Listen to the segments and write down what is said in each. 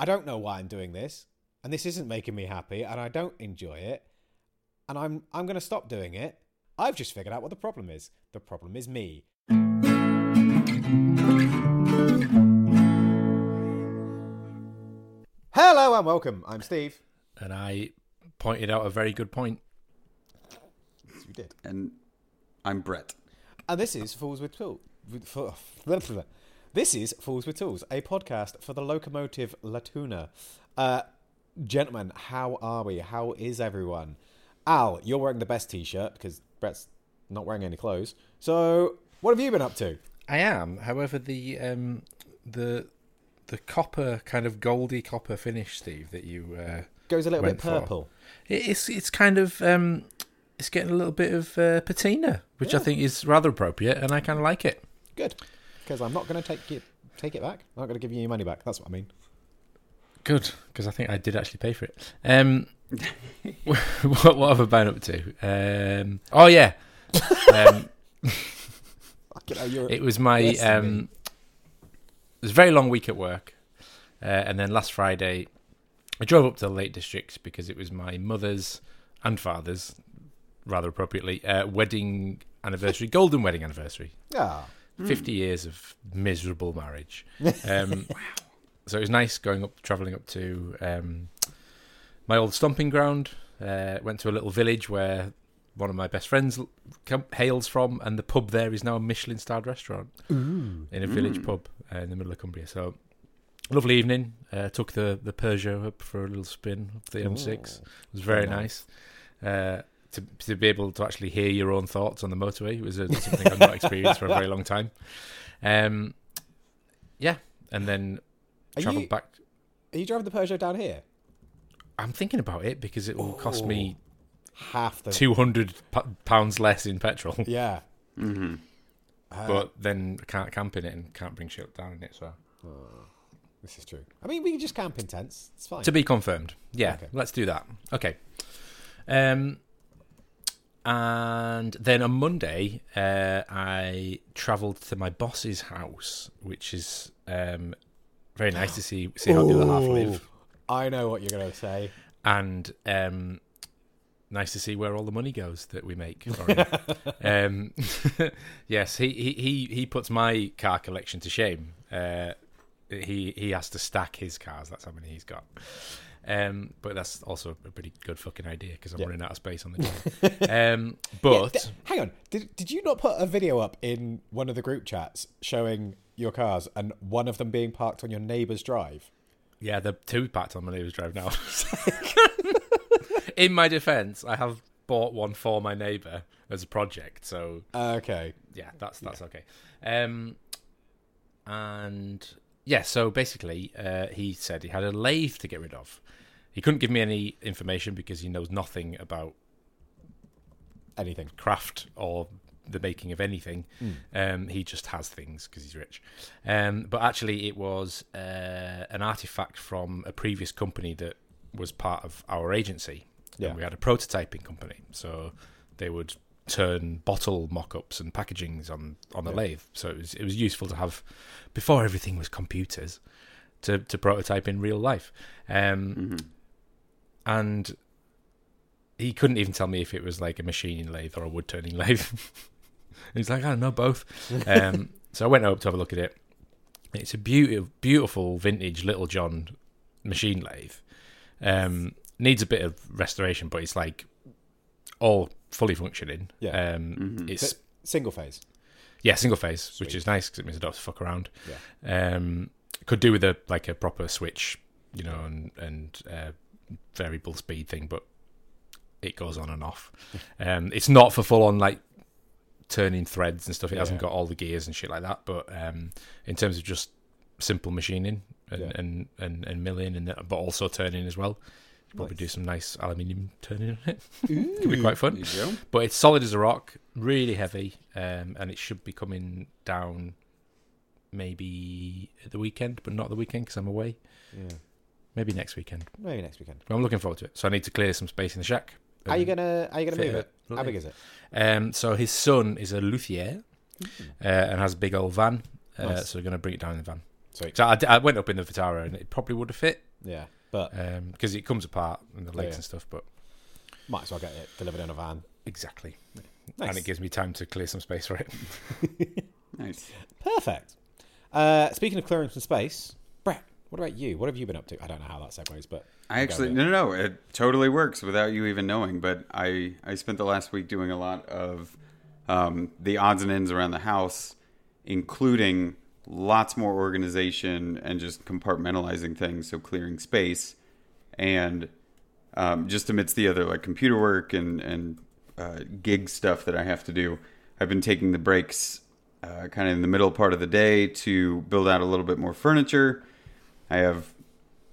I don't know why I'm doing this, and this isn't making me happy, and I don't enjoy it, and I'm I'm going to stop doing it. I've just figured out what the problem is. The problem is me. Hello and welcome. I'm Steve. And I pointed out a very good point. Yes, you did. And I'm Brett. And this is Fools with Tools. This is Fools with Tools, a podcast for the locomotive Latuna. Uh, gentlemen, how are we? How is everyone? Al, you're wearing the best t-shirt because Brett's not wearing any clothes. So, what have you been up to? I am. However, the um, the the copper kind of goldy copper finish, Steve, that you uh, Goes a little bit purple. it- it's it's kind of um, it's getting a little bit of uh, patina, which I think is rather appropriate, and I kind of like it. Good, because I'm not going to take it take it back. I'm not going to give you your money back. That's what I mean. Good, because I think I did actually pay for it. Um, what what have I been up to? Um, oh yeah, um, You know, you're, It was my um, it was a very long week at work, uh, and then last Friday, I drove up to the Lake District because it was my mother's and father's, rather appropriately, uh, wedding anniversary, golden wedding anniversary, ah, fifty years of miserable marriage. Um, so it was nice going up, traveling up to um, my old stomping ground. Uh, went to a little village where one of my best friends hails from, and the pub there is now a Michelin-starred restaurant Ooh. in a village Mm. pub uh, in the middle of Cumbria. So lovely evening. Uh, took the the Peugeot up for a little spin up the M6. It was very Very nice. Uh, to to be able to actually hear your own thoughts on the motorway was a, something I've not experienced for a very long time. Um, yeah, and then Are travelled you, back. are you driving the Peugeot down here? I'm thinking about it because it will cost me Half the two hundred pounds less in petrol. Yeah. Mm-hmm. Uh, But then I can't camp in it and can't bring shit down in it. So this is true. I mean, we can just camp in tents. It's fine. To be confirmed. Yeah, Okay. let's do that. Okay. Um, and then on Monday, uh, I travelled to my boss's house, which is um, very nice to see see how the other half live, I know what you're going to say. and um, nice to see where all the money goes that we make. Um, yes, he, he he he puts my car collection to shame. Uh, he he has to stack his cars. That's how many he's got. Um, but that's also a pretty good fucking idea because I'm Yeah. running out of space on the job. um, Yeah, but hang on. Did, did you not put a video up in one of the group chats showing your cars and one of them being parked on your neighbour's drive? yeah, the two parked on my neighbour's drive now. In my defence, I have bought one for my neighbour as a project, so Okay. yeah, that's that's okay. Um, and yeah, so basically, uh, he said he had a lathe to get rid of. He couldn't give me any information because he knows nothing about Anything. craft or the making of anything. Um, he just has things because he's rich. Um, but actually, it was uh, an artifact from a previous company that was part of our agency. Yeah. And we had a prototyping company, so they would turn bottle mock-ups and packagings on on the Yeah. lathe. So it was it was useful to have before everything was computers to to prototype in real life. Um, Mm-hmm. and he couldn't even tell me if it was like a machining lathe or a wood turning lathe. He's like, I don't know both. Um, so I went up to have a look at it. It's a beautiful, beautiful vintage Little John machine lathe. Um, needs a bit of restoration, but it's like all fully functioning. Yeah. Um, Mhm. It's Si- single phase. yeah, single phase, which is nice because it means I don't have to fuck around. Yeah. Um, could do with a like a proper switch, you know, and and uh, variable speed thing, but it goes on and off. um, it's not for full on like turning threads and stuff. It hasn't got all the gears and shit like that. But um, in terms of just simple machining and Yeah. and, and and milling, and but also turning as well. Probably Nice. do some nice aluminium turning on it. It could be quite fun. There you go. But it's solid as a rock, really heavy, um, and it should be coming down maybe at the weekend, but not the weekend because I'm away. Yeah. Maybe next weekend. Maybe next weekend. But I'm looking forward to it. So I need to clear some space in the shack. Are you gonna Are you gonna move it? How big is it? Um, so his son is a luthier uh, and has a big old van. Uh, Nice. So we're going to bring it down in the van. Sweet. So I, I went up in the Vitara and it probably would have fit Yeah, but because it comes apart and the legs yeah. and stuff. But might as well get it delivered in a van. exactly, Nice. and it gives me time to clear some space for it. Nice. Perfect. Uh, speaking of clearing some space, Brett, what about you? What have you been up to? I don't know how that segues, but I actually no no no it totally works without you even knowing. But I I spent the last week doing a lot of um, the odds and ends around the house, including lots more organization and just compartmentalizing things, so clearing space, and um, just amidst the other like computer work and and uh, gig stuff that I have to do, I've been taking the breaks uh, kind of in the middle part of the day to build out a little bit more furniture. I have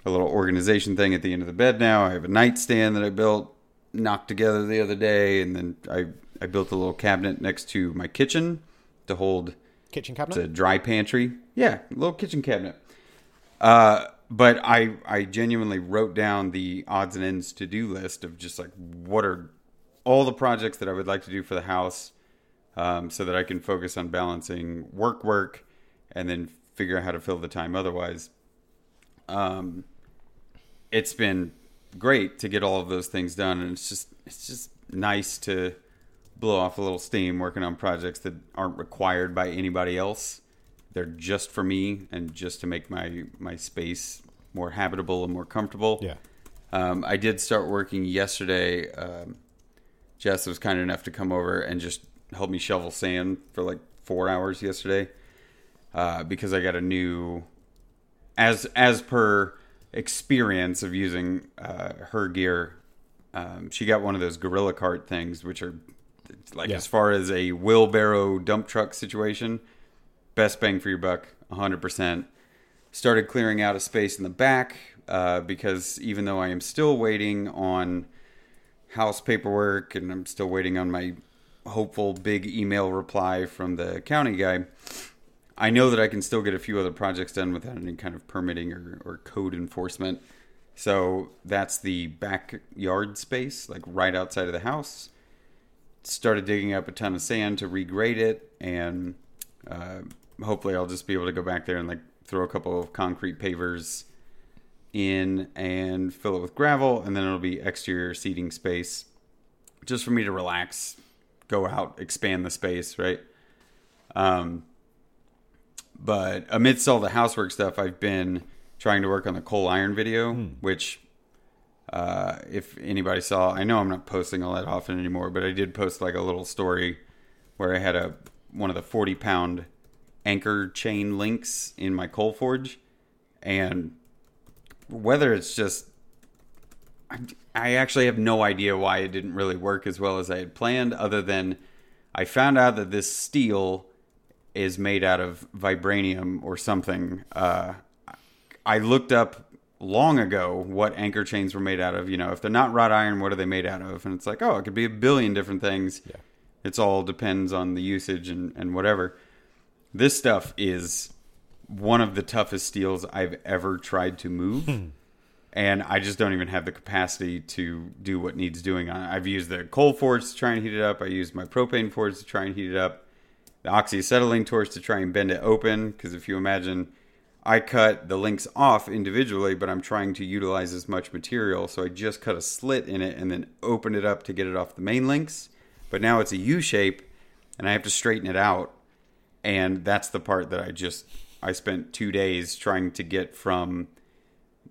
a little organization thing at the end of the bed now. I have a nightstand that I built, knocked together the other day, and then I I built a little cabinet next to my kitchen to hold kitchen cabinet. it's a dry pantry. Yeah, a little kitchen cabinet. Uh, but I I genuinely wrote down the odds and ends to do list of just like what are all the projects that I would like to do for the house, um, so that I can focus on balancing work work, and then figure out how to fill the time otherwise. Um, it's been great to get all of those things done, and it's just it's just nice to blow off a little steam working on projects that aren't required by anybody else. They're just for me and just to make my my space more habitable and more comfortable. Yeah. Um, I did start working yesterday. Um, Jess was kind enough to come over and just help me shovel sand for like four hours yesterday uh, because I got a new, as as per experience of using uh, her gear. Um, she got one of those gorilla cart things, which are like Yeah. as far as a wheelbarrow dump truck situation, best bang for your buck, hundred percent started clearing out a space in the back uh, because even though I am still waiting on house paperwork and I'm still waiting on my hopeful big email reply from the county guy, I know that I can still get a few other projects done without any kind of permitting or, or code enforcement. So that's the backyard space, like right outside of the house. Started digging up a ton of sand to regrade it, and uh, hopefully I'll just be able to go back there and like throw a couple of concrete pavers in and fill it with gravel, and then it'll be exterior seating space just for me to relax, go out, expand the space, right? Um, but amidst all the housework stuff, I've been trying to work on the coal iron video, which, uh, if anybody saw, I know I'm not posting all that often anymore, but I did post like a little story where I had a one of the 40 pound anchor chain links in my coal forge, and whether it's just I, I actually have no idea why it didn't really work as well as I had planned, other than I found out that this steel is made out of vibranium or something. Uh, I looked up long ago what anchor chains were made out of. You know, if they're not wrought iron, what are they made out of? And it's like, oh, it could be a billion different things. Yeah. It's all depends on the usage and, and whatever. This stuff is one of the toughest steels I've ever tried to move. Hmm. and I just don't even have the capacity to do what needs doing on it. I've used the coal forge to try and heat it up. I used my propane forge to try and heat it up. The oxyacetylene torch to try and bend it open. Because if you imagine, I cut the links off individually, but I'm trying to utilize as much material. So I just cut a slit in it and then open it up to get it off the main links. But now it's a U shape, and I have to straighten it out. And that's the part that I just I spent two days trying to get from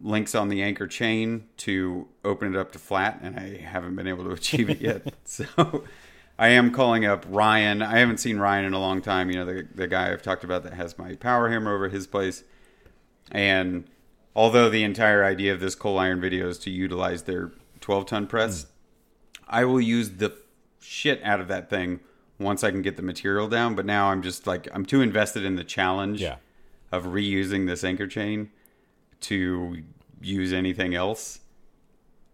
links on the anchor chain to open it up to flat, and I haven't been able to achieve it yet. so I am calling up Ryan. I haven't seen Ryan in a long time. You know, the the guy I've talked about that has my power hammer over his place. And although the entire idea of this coal iron video is to utilize their 12 ton press, I will use the shit out of that thing once I can get the material down. But now I'm just like I'm too invested in the challenge Yeah. of reusing this anchor chain to use anything else.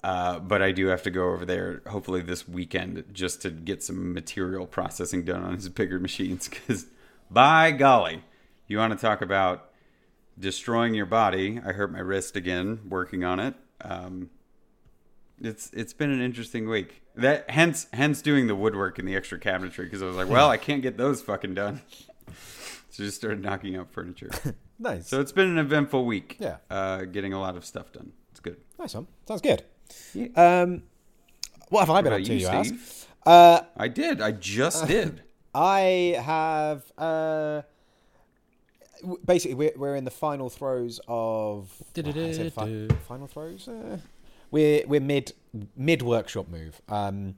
Uh, but I do have to go over there hopefully this weekend just to get some material processing done on his bigger machines. Because by golly, you want to talk about destroying your body? I hurt my wrist again working on it. Um, it's it's been an interesting week. That hence hence doing the woodwork and the extra cabinetry because I was like, well, I can't get those fucking done. So just started knocking out furniture. Nice. so it's been an eventful week. Yeah. Uh, getting a lot of stuff done. It's good. nice one. Sounds good. Yeah. Um, what have I been up to, you, you ask? Steve? Uh, I did. I just did. I have uh, basically we're we're in the final throes of well, fi- final throws. Uh, we're we're mid mid workshop move. Um,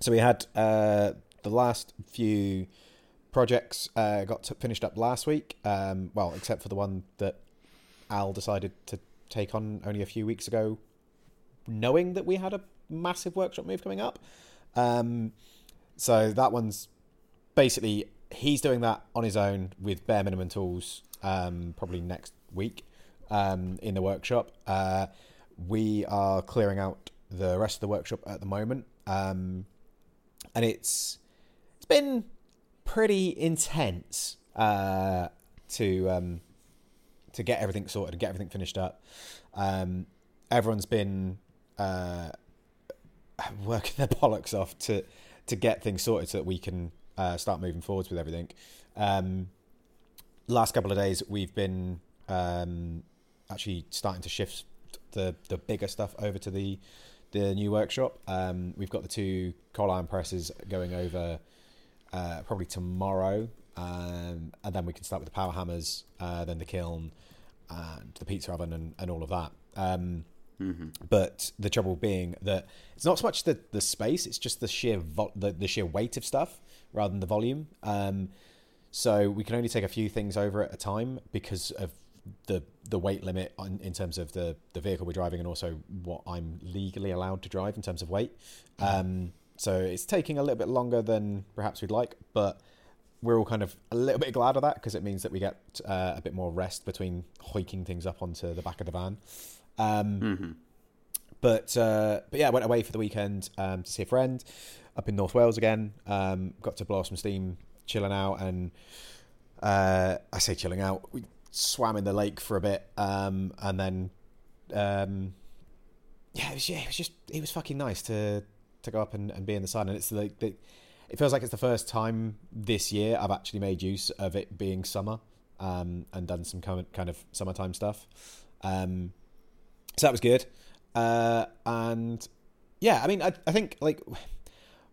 so we had uh, the last few projects uh, got to, finished up last week. Um, well, except for the one that Al decided to take on only a few weeks ago, knowing that we had a massive workshop move coming up. Um, so that one's basically he's doing that on his own with bare minimum tools. Um, probably next week um, in the workshop. Uh, we are clearing out the rest of the workshop at the moment, um, and it's it's been pretty intense uh, to um, to get everything sorted and get everything finished up. Um, everyone's been uh, working their bollocks off to to get things sorted so that we can uh, start moving forwards with everything. Um, last couple of days, we've been um, actually starting to shift the the bigger stuff over to the the new workshop. Um, we've got the two coal iron presses going over uh, probably tomorrow, um, and then we can start with the power hammers, uh, then the kiln, and the pizza oven, and, and all of that. Um, But the trouble being that it's not so much the, the space; it's just the sheer vo- the, the sheer weight of stuff rather than the volume. Um, so we can only take a few things over at a time because of the the weight limit on, in terms of the the vehicle we're driving and also what I'm legally allowed to drive in terms of weight. Um, so it's taking a little bit longer than perhaps we'd like, but we're all kind of a little bit glad of that because it means that we get uh, a bit more rest between hoiking things up onto the back of the van. Um, But uh, but yeah, I went away for the weekend um, to see a friend up in North Wales again. Um, got to blow off some steam, chilling out, and uh, I say chilling out. We swam in the lake for a bit, um, and then um, yeah, it was, yeah, it was just it was fucking nice to to go up and, and be in the sun. And it's like the, it feels like it's the first time this year I've actually made use of it being summer um, and done some kind of, kind of summertime stuff. Um, so that was good. Uh, and yeah, I mean, I, I think like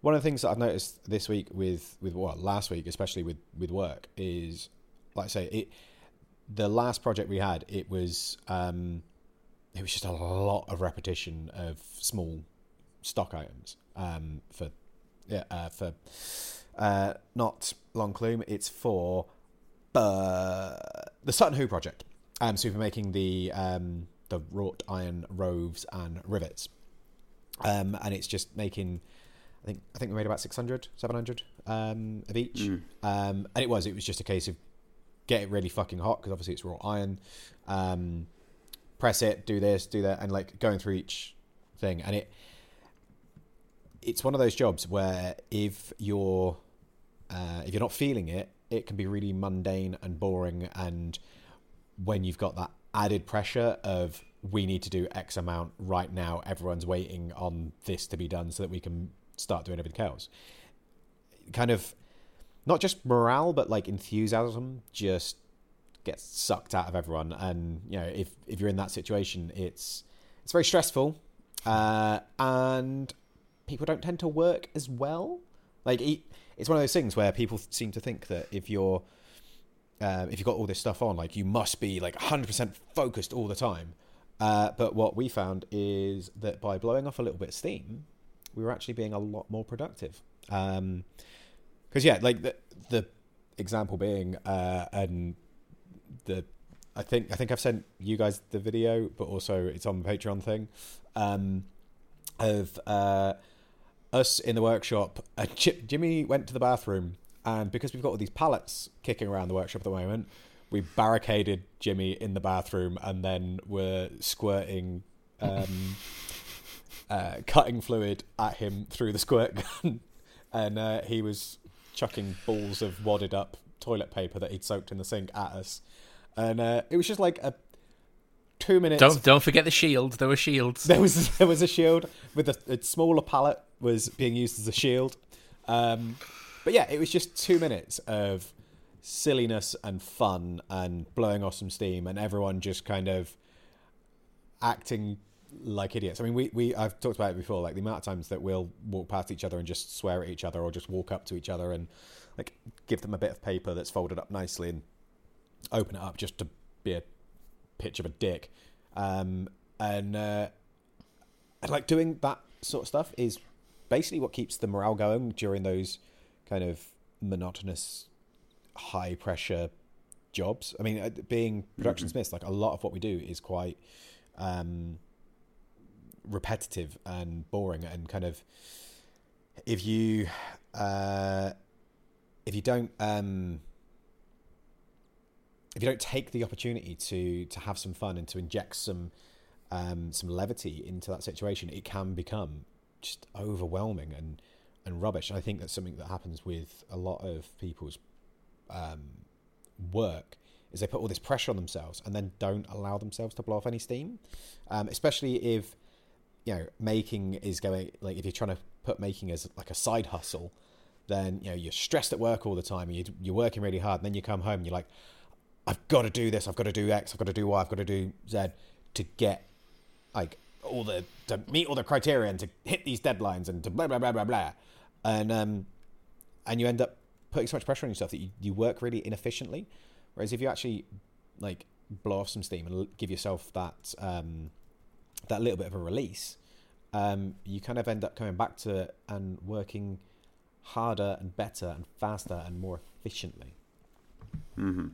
one of the things that I've noticed this week with with what last week, especially with with work, is like I say it. The last project we had, it was um, it was just a lot of repetition of small stock items um, for yeah uh, for uh, not long clume. It's for uh, the Sutton Hoo project. Um, so we've been making the um, the wrought iron roves and rivets, um, and it's just making. I think I think we made about 600, 700 um, of each, um, and it was it was just a case of get it really fucking hot because obviously it's wrought iron. Um, press it, do this, do that, and like going through each thing, and it it's one of those jobs where if you're uh, if you're not feeling it, it can be really mundane and boring. And when you've got that added pressure of we need to do X amount right now, everyone's waiting on this to be done so that we can start doing everything else. Kind of not just morale, but like enthusiasm just gets sucked out of everyone. And you know, if if you're in that situation, it's it's very stressful, uh, and people don't tend to work as well. Like it's one of those things where people seem to think that if you're um, if you've got all this stuff on, like you must be like 100% focused all the time. Uh, but what we found is that by blowing off a little bit of steam, we were actually being a lot more productive. Um, because yeah, like the the example being, uh, and the I think I think I've sent you guys the video, but also it's on the Patreon thing, um, of uh, us in the workshop. Jimmy went to the bathroom, and because we've got all these pallets kicking around the workshop at the moment, we barricaded Jimmy in the bathroom, and then we're squirting. Um, uh, cutting fluid at him through the squirt gun, and uh, he was chucking balls of wadded up toilet paper that he'd soaked in the sink at us, and uh, it was just like a two minutes. Don't don't forget the shield. There were shields. There was there was a shield with a, a smaller pallet was being used as a shield, um, but yeah, it was just two minutes of silliness and fun and blowing off some steam and everyone just kind of acting like idiots. I mean, we, we I've talked about it before, like the amount of times that we'll walk past each other and just swear at each other or just walk up to each other and like give them a bit of paper that's folded up nicely and open it up just to be a pitch of a dick. Um, and, uh, like doing that sort of stuff is basically what keeps the morale going during those kind of monotonous, high pressure jobs. I mean, uh, being production smiths, like a lot of what we do is quite um, repetitive and boring, and kind of if you uh, if you don't um, if you don't take the opportunity to to have some fun and to inject some um, some levity into that situation, it can become just overwhelming and and rubbish. I think that's something that happens with a lot of people's um, work is they put all this pressure on themselves and then don't allow themselves to blow off any steam, um, especially if you know making is going like if you're trying to put making as like a side hustle, then you know you're stressed at work all the time. You, you're working really hard, and then you come home and you're like, I've got to do this, I've got to do X, I've got to do Y, I've got to do Z to get like all the to meet all the criteria and to hit these deadlines and to blah blah blah blah blah, and um, and you end up putting so much pressure on yourself that you, you work really inefficiently. Whereas if you actually like blow off some steam and give yourself that um, that little bit of a release, um, you kind of end up coming back to it and working harder and better and faster and more efficiently. Mm-hmm.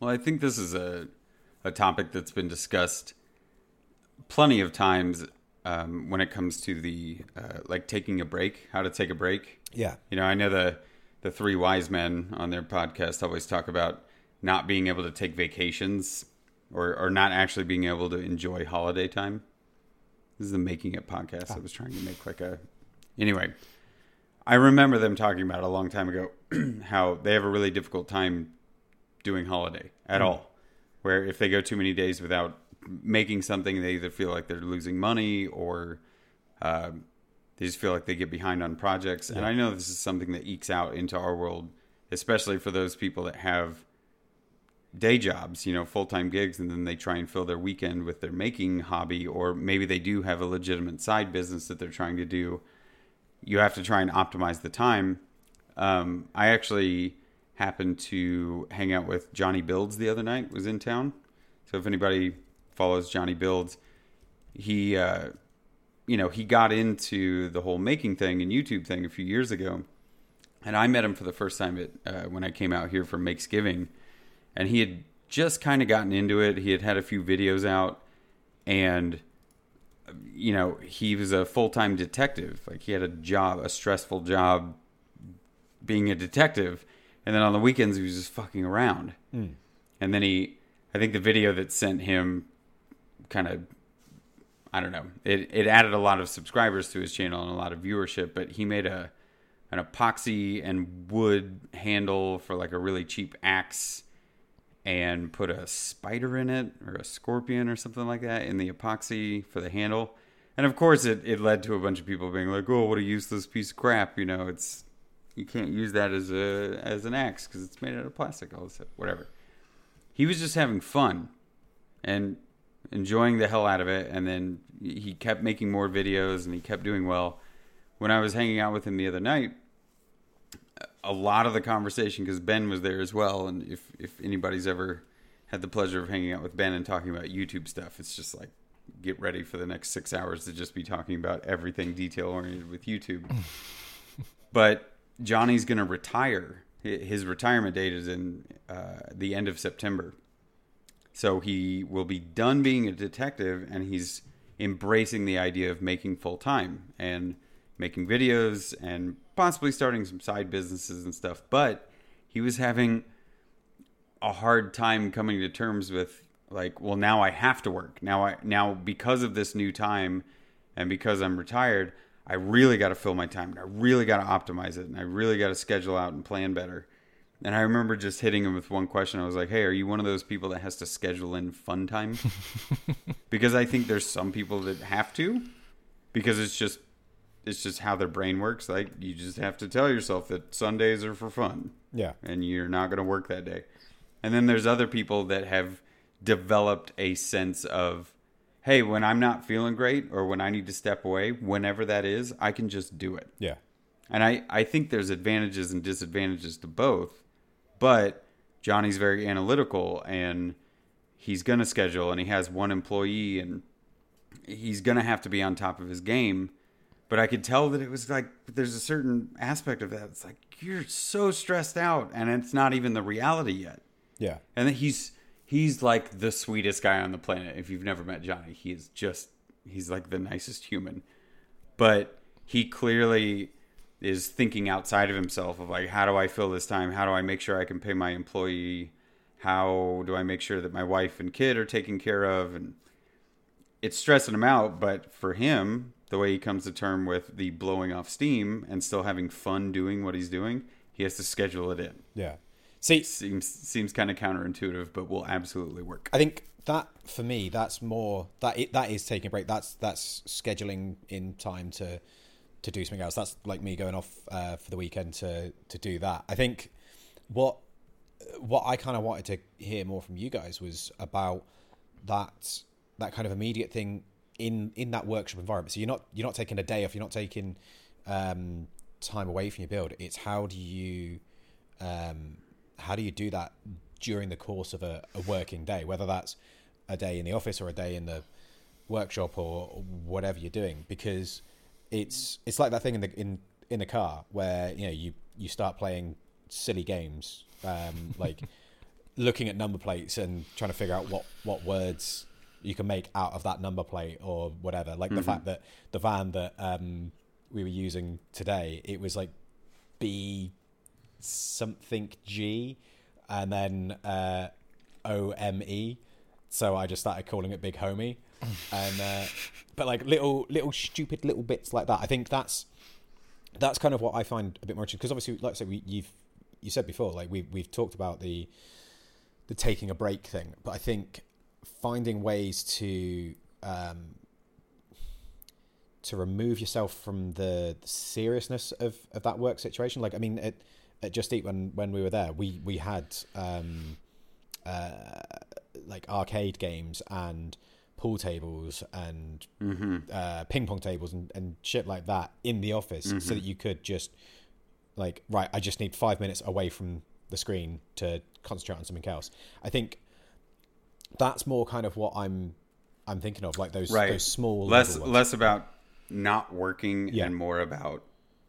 Well, I think this is a a topic that's been discussed plenty of times um, when it comes to the uh, like taking a break, how to take a break. Yeah, You know, I know the the three wise men on their podcast always talk about not being able to take vacations or or not actually being able to enjoy holiday time. This is the making it podcast. I was trying to make like a anyway. I remember them talking about it a long time ago how they have a really difficult time doing holiday at all. Where if they go too many days without making something, they either feel like they're losing money or um, they just feel like they get behind on projects. And I know this is something that ekes out into our world, especially for those people that have day jobs, you know, full time gigs, and then they try and fill their weekend with their making hobby, or maybe they do have a legitimate side business that they're trying to do. You have to try and optimize the time. Um, I actually happened to hang out with Johnny Builds the other night. Was in town, so if anybody follows Johnny Builds, he, uh, you know, he got into the whole making thing and YouTube thing a few years ago, and I met him for the first time at uh, when I came out here for Makesgiving, and he had just kind of gotten into it. He had had a few videos out, and you know, he was a full time detective. Like he had a job, a stressful job, being a detective, and then on the weekends he was just fucking around. And then he, I think the video that sent him, kind of, I don't know, it it added a lot of subscribers to his channel and a lot of viewership. But he made a an epoxy and wood handle for like a really cheap axe and put a spider in it or a scorpion or something like that in the epoxy for the handle. And of course, it, it led to a bunch of people being like, "Oh, what a useless piece of crap!" You know, it's you can't use that as a as an axe because it's made out of plastic. All this stuff, whatever. He was just having fun and enjoying the hell out of it, and then he kept making more videos and he kept doing well. When I was hanging out with him the other night, a lot of the conversation because Ben was there as well, and if if anybody's ever had the pleasure of hanging out with Ben and talking about YouTube stuff, it's just like get ready for the next six hours to just be talking about everything detail oriented with YouTube. but Johnny's going to retire. His retirement date is in uh, the end of September. So he will be done being a detective and he's embracing the idea of making full time and making videos and possibly starting some side businesses and stuff. But he was having a hard time coming to terms with like, well, now I have to work. Now I now because of this new time and because I'm retired, I really got to fill my time. and I really got to optimize it and I really got to schedule out and plan better. And I remember just hitting him with one question. I was like, "Hey, are you one of those people that has to schedule in fun time?" because I think there's some people that have to because it's just it's just how their brain works. Like you just have to tell yourself that Sundays are for fun Yeah. and you're not going to work that day. And then there's other people that have developed a sense of, hey, when I'm not feeling great or when I need to step away, whenever that is, I can just do it. Yeah. And I, I think there's advantages and disadvantages to both. But Johnny's very analytical and he's going to schedule and he has one employee and he's going to have to be on top of his game. But I could tell that it was like there's a certain aspect of that. It's like you're so stressed out and it's not even the reality yet. Yeah. And he's he's like the sweetest guy on the planet. If you've never met Johnny, he's just he's like the nicest human. But he clearly is thinking outside of himself of like how do I fill this time? How do I make sure I can pay my employee? How do I make sure that my wife and kid are taken care of and it's stressing him out, but for him, the way he comes to term with the blowing off steam and still having fun doing what he's doing, he has to schedule it in. Yeah. See, Seems seems kind of counterintuitive, but will absolutely work. I think that for me, that's more that it, that is taking a break. That's that's scheduling in time to to do something else. That's like me going off uh, for the weekend to to do that. I think what what I kind of wanted to hear more from you guys was about that that kind of immediate thing in in that workshop environment. So you're not you're not taking a day off. You're not taking um, time away from your build. It's how do you um, how do you do that during the course of a, a working day, whether that's a day in the office or a day in the workshop or whatever you're doing, because it's it's like that thing in the in in the car where you know you you start playing silly games, um, like looking at number plates and trying to figure out what what words you can make out of that number plate or whatever. Like the fact that the van that um, we were using today, it was like B something G and then uh, O M E. So I just started calling it Big Homie, uh, but like little little stupid little bits like that. I think that's that's kind of what I find a bit more interesting because obviously, like I said, we, you've you said before, like we we've talked about the the taking a break thing, but I think finding ways to um, to remove yourself from the, the seriousness of, of that work situation. Like, I mean, at, at Just Eat when when we were there, we we had um, uh, like arcade games and pool tables and uh, ping pong tables and, and shit like that in the office, so that you could just like right. I just need five minutes away from the screen to concentrate on something else. I think that's more kind of what I'm I'm thinking of, like those Right. those small less less about not working Yeah. and more about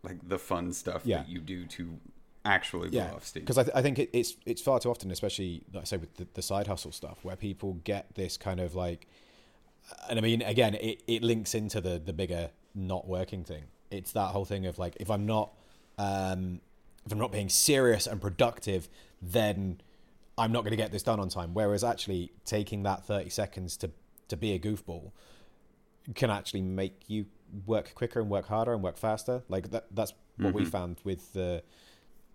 like the fun stuff Yeah. that you do to actually blow yeah, off steam. because I, th- I think it, it's it's far too often, especially like I say with the, the side hustle stuff, where people get this kind of like, and I mean, again, it, it links into the the bigger not working thing. It's that whole thing of like, if I'm not, um, if I'm not being serious and productive, then I'm not going to get this done on time. Whereas actually taking that 30 seconds to to be a goofball can actually make you work quicker and work harder and work faster. Like that that's what we found with the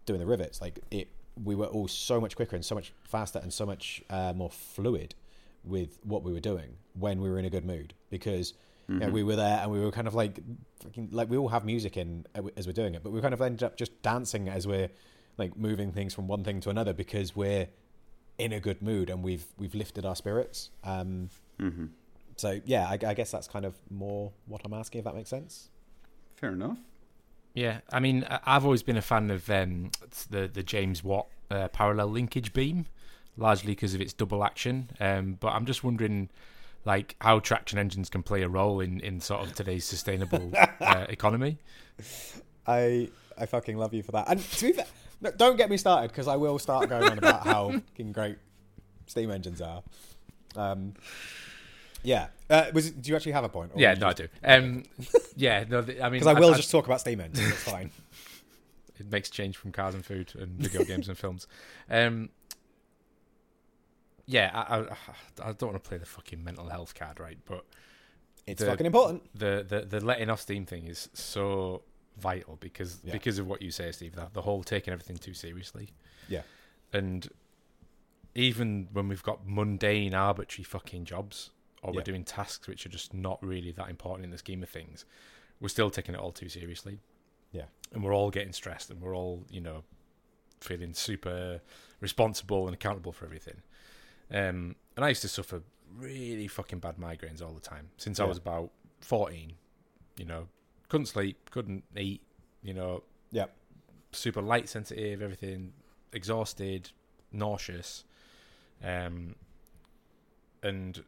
doing the rivets. Like it we were all so much quicker and so much faster and so much uh, more fluid with what we were doing when we were in a good mood because you know, we were there and we were kind of like fucking, like we all have music in uh, as we're doing it, but we kind of ended up just dancing as we're like moving things from one thing to another because we're in a good mood and we've we've lifted our spirits. Um, So yeah, I, I guess that's kind of more what I'm asking. If that makes sense. Fair enough. Yeah, I mean, I- I've always been a fan of um, the the James Watt uh, parallel linkage beam, largely because of its double action. Um, but I'm just wondering, like, how traction engines can play a role in, in sort of today's sustainable uh, economy. I I fucking love you for that. And to be fair, no, don't get me started because I will start going on about how fucking great steam engines are. Um, yeah. Uh, was do you actually have a point? Yeah, no, I do. Um, yeah, no, I mean, Because I will just talk about steam engines. It's fine. it makes change from cars and food and video games and films. Um, yeah, I, I, I don't want to play the fucking mental health card, right? But It's The- fucking important. the, the the letting off steam thing is so vital because Yeah. because of what you say, Steve. That the whole taking everything too seriously, Yeah. and even when we've got mundane, arbitrary fucking jobs, or we're doing tasks which are just not really that important in the scheme of things, we're still taking it all too seriously. Yeah. And we're all getting stressed and we're all, you know, feeling super responsible and accountable for everything. Um, and I used to suffer really fucking bad migraines all the time since I was about 14. You know, couldn't sleep, couldn't eat, you know, Yeah. super light sensitive, everything, exhausted, nauseous. Um, and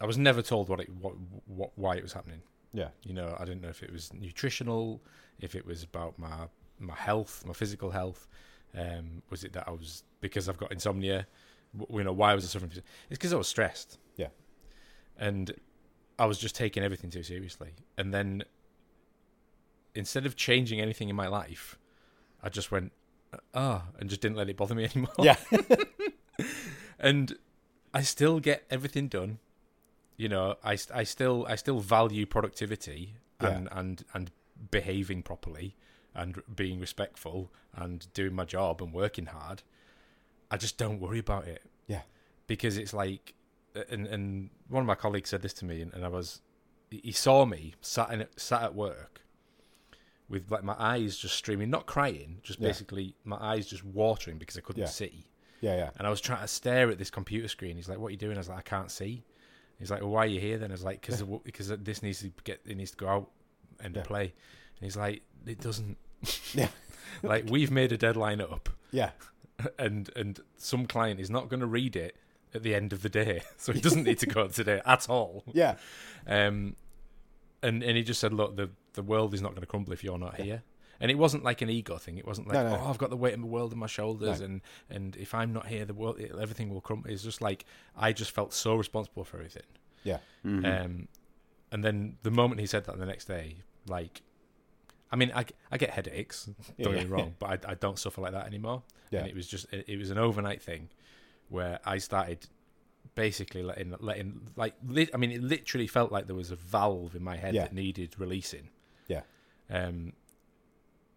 I was never told what it what, what why it was happening. Yeah. You know, I didn't know if it was nutritional, if it was about my my health, my physical health. Um, was it that I was because I've got insomnia? You know, why was I suffering? It's because I was stressed. Yeah. And I was just taking everything too seriously. And then instead of changing anything in my life, I just went ah and just didn't let it bother me anymore. Yeah. and I still get everything done. You know, I, I still I still value productivity and and and behaving properly and being respectful and doing my job and working hard. I just don't worry about it. Yeah. Because it's like, and and one of my colleagues said this to me, and, and I was, he saw me sat in sat at work, with like my eyes just streaming, not crying, just Yeah. basically my eyes just watering because I couldn't Yeah. see. Yeah. Yeah. And I was trying to stare at this computer screen. He's like, "What are you doing?" I was like, "I can't see." He's like, "Well, why are you here then?" I was like, "Because because this needs to get it needs to go out and Yeah. play." And he's like, "It doesn't." Yeah. like we've made a deadline up, Yeah. and and some client is not going to read it at the end of the day, so he doesn't need to go out today at all. Yeah. Um, and and he just said, "Look, the the world is not going to crumble if you're not here." And it wasn't like an ego thing. It wasn't like, No, no. "Oh, I've got the weight of the world on my shoulders," No. and and if I'm not here, the world, it, everything will crumble. It's just like I just felt so responsible for everything. Yeah. Mhm. Um, and then the moment he said that the next day, like, I mean, I, I get headaches. Don't yeah, get me wrong, but I, I don't suffer like that anymore. Yeah. And it was just it, it was an overnight thing where I started basically letting letting like lit, I mean, it literally felt like there was a valve in my head Yeah. that needed releasing. Yeah. Um.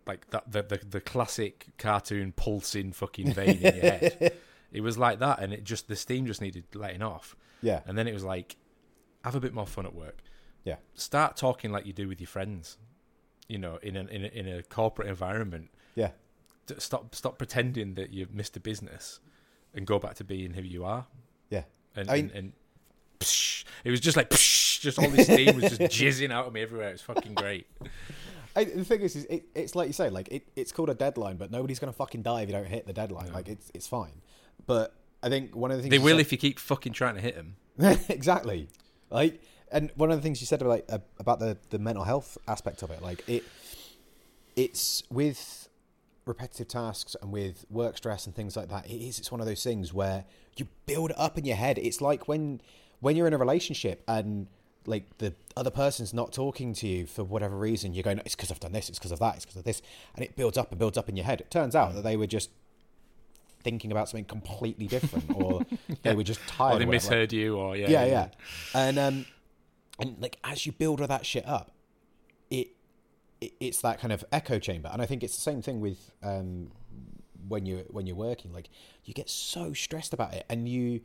Like that, the, the the classic cartoon pulsing fucking vein in your head. It was like that, and it just the steam just needed letting off. Yeah. And then it was like, have a bit more fun at work. Yeah. Start talking like you do with your friends. You know, in a in a, in a corporate environment. Yeah. Stop stop pretending that you've missed a business, and go back to being who you are. Yeah. And I and, mean- and psh, it was just like psh, just all this steam was just jizzing out of me everywhere. It was fucking great. I, the thing is, is it, it's like you say, like it, it's called a deadline, but nobody's gonna fucking die if you don't hit the deadline. No. Like it's it's fine. But I think one of the things They will said- if you keep fucking trying to hit them. exactly. Like, and one of the things you said about like, uh, about the the mental health aspect of it, like it, it's with repetitive tasks and with work stress and things like that. It is. It's one of those things where you build it up in your head. It's like when when you're in a relationship and like the other person's not talking to you for whatever reason, you're going, it's because I've done this, it's because of that, it's because of this, and it builds up and builds up in your head. It turns out that they were just thinking about something completely different, or they were just tired. Or they or misheard you, or yeah, yeah, yeah, And um, and like as you build all that shit up, it, it it's that kind of echo chamber, and I think it's the same thing with um when you when you're working. Like you get so stressed about it, and you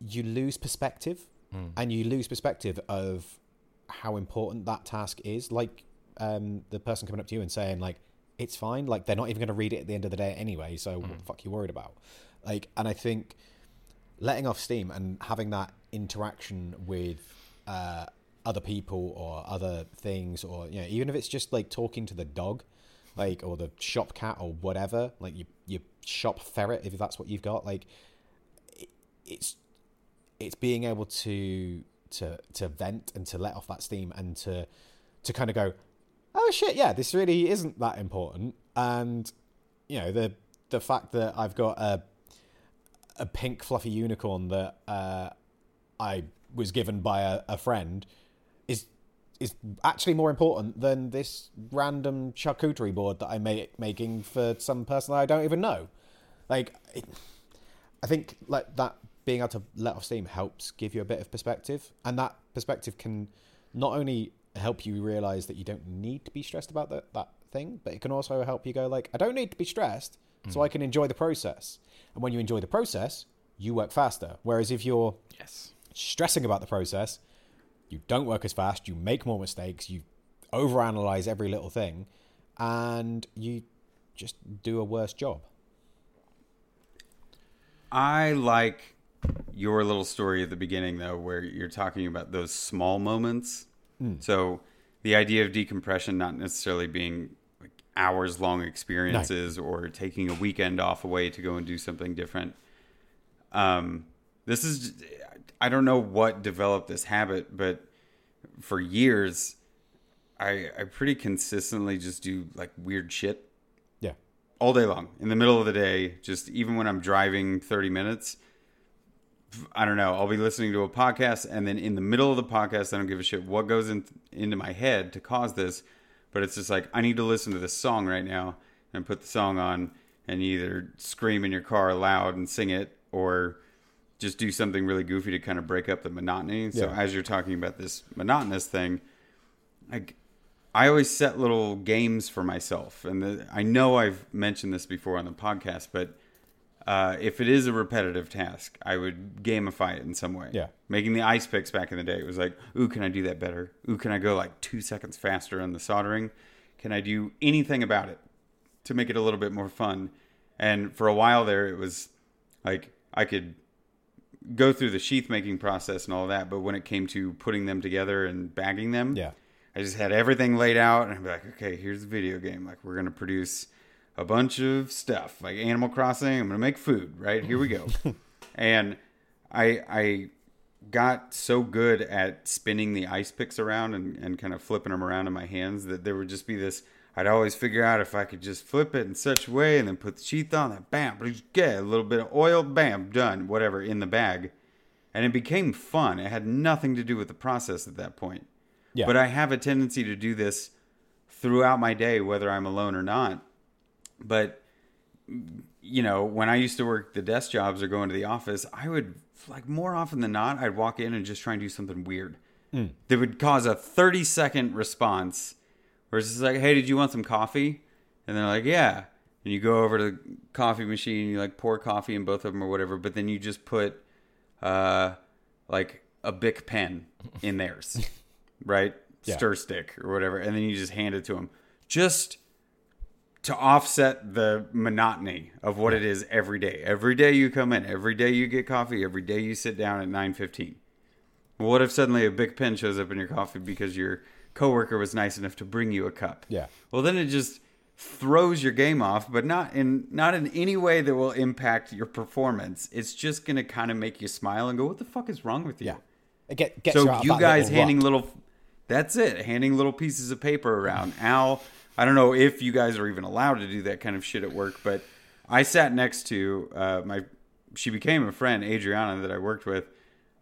you lose perspective, Mm. and you lose perspective of how important that task is. Like um, the person coming up to you and saying like, "It's fine." Like they're not even going to read it at the end of the day anyway. So what the fuck are you worried about? Like, and I think letting off steam and having that interaction with uh, other people or other things, or you know, even if it's just like talking to the dog, like or the shop cat or whatever, like you your shop ferret if that's what you've got, like it, it's it's being able to to to vent and to let off that steam and to to kind of go, oh shit, yeah, this really isn't that important, and you know the the fact that I've got a a pink fluffy unicorn that uh, I was given by a, a friend is is actually more important than this random charcuterie board that I'm ma- making for some person that I don't even know. Like, it, I think like that being able to let off steam helps give you a bit of perspective, and that perspective can not only help you realize that you don't need to be stressed about that that thing, but it can also help you go like, I don't need to be stressed, so I hmm. can enjoy the process. And when you enjoy the process, you work faster. Whereas if you're Yes. Stressing about the process, you don't work as fast, you make more mistakes, you overanalyze every little thing, and you just do a worse job. I like your little story at the beginning, though, where you're talking about those small moments. So the idea of decompression not necessarily being like hours long experiences or taking a weekend off away to go and do something different. Um, this is, I don't know what developed this habit, but for years, I, I pretty consistently just do like weird shit Yeah. all day long in the middle of the day just even when i'm driving 30 minutes i don't know i'll be listening to a podcast and then in the middle of the podcast i don't give a shit what goes in, into my head to cause this but it's just like i need to listen to this song right now and put the song on and either scream in your car loud and sing it or just do something really goofy to kind of break up the monotony so Yeah. as you're talking about this monotonous thing like I always set little games for myself, and the, I know I've mentioned this before on the podcast, but uh, if it is a repetitive task, I would gamify it in some way. Yeah. making the ice picks back in the day, it was like, ooh, can I do that better? Ooh, can I go like two seconds faster on the soldering? Can I do anything about it to make it a little bit more fun? And for a while there, it was like I could go through the sheath making process and all that, but when it came to putting them together and bagging them, Yeah. I just had everything laid out, and I'd be like, okay, here's a video game. Like, we're gonna produce a bunch of stuff, like Animal Crossing. I'm gonna make food. Right here we go. and I I got so good at spinning the ice picks around and, and kind of flipping them around in my hands that there would just be this. I'd always figure out if I could just flip it in such a way and then put the sheath on that, bam, get a little bit of oil, bam, done, whatever, in the bag. And it became fun. It had nothing to do with the process at that point. Yeah. But I have a tendency to do this throughout my day, whether I'm alone or not. But you know, when I used to work the desk jobs or go into the office, I would like more often than not, I'd walk in and just try and do something weird hmm. that would cause a 30 second response where it's just like, hey, did you want some coffee? And they're like, yeah. And you go over to the coffee machine and you like pour coffee in both of them or whatever, but then you just put uh, like a Bic pen in theirs, right? Yeah. Stir stick or whatever. And then you just hand it to them. Just to offset the monotony of what it is every day. Every day you come in, every day you get coffee, every day you sit down at 9:15. What if suddenly a big pen shows up in your coffee because your coworker was nice enough to bring you a cup? Yeah. Well, then it just throws your game off, but not in not in any way that will impact your performance. It's just going to kind of make you smile and go, "What the fuck is wrong with you?" Yeah. It get, gets So you guys little handing rut. little that's it, handing little pieces of paper around. Al, I don't know if you guys are even allowed to do that kind of shit at work, but I sat next to uh, my she became a friend, Adriana, that I worked with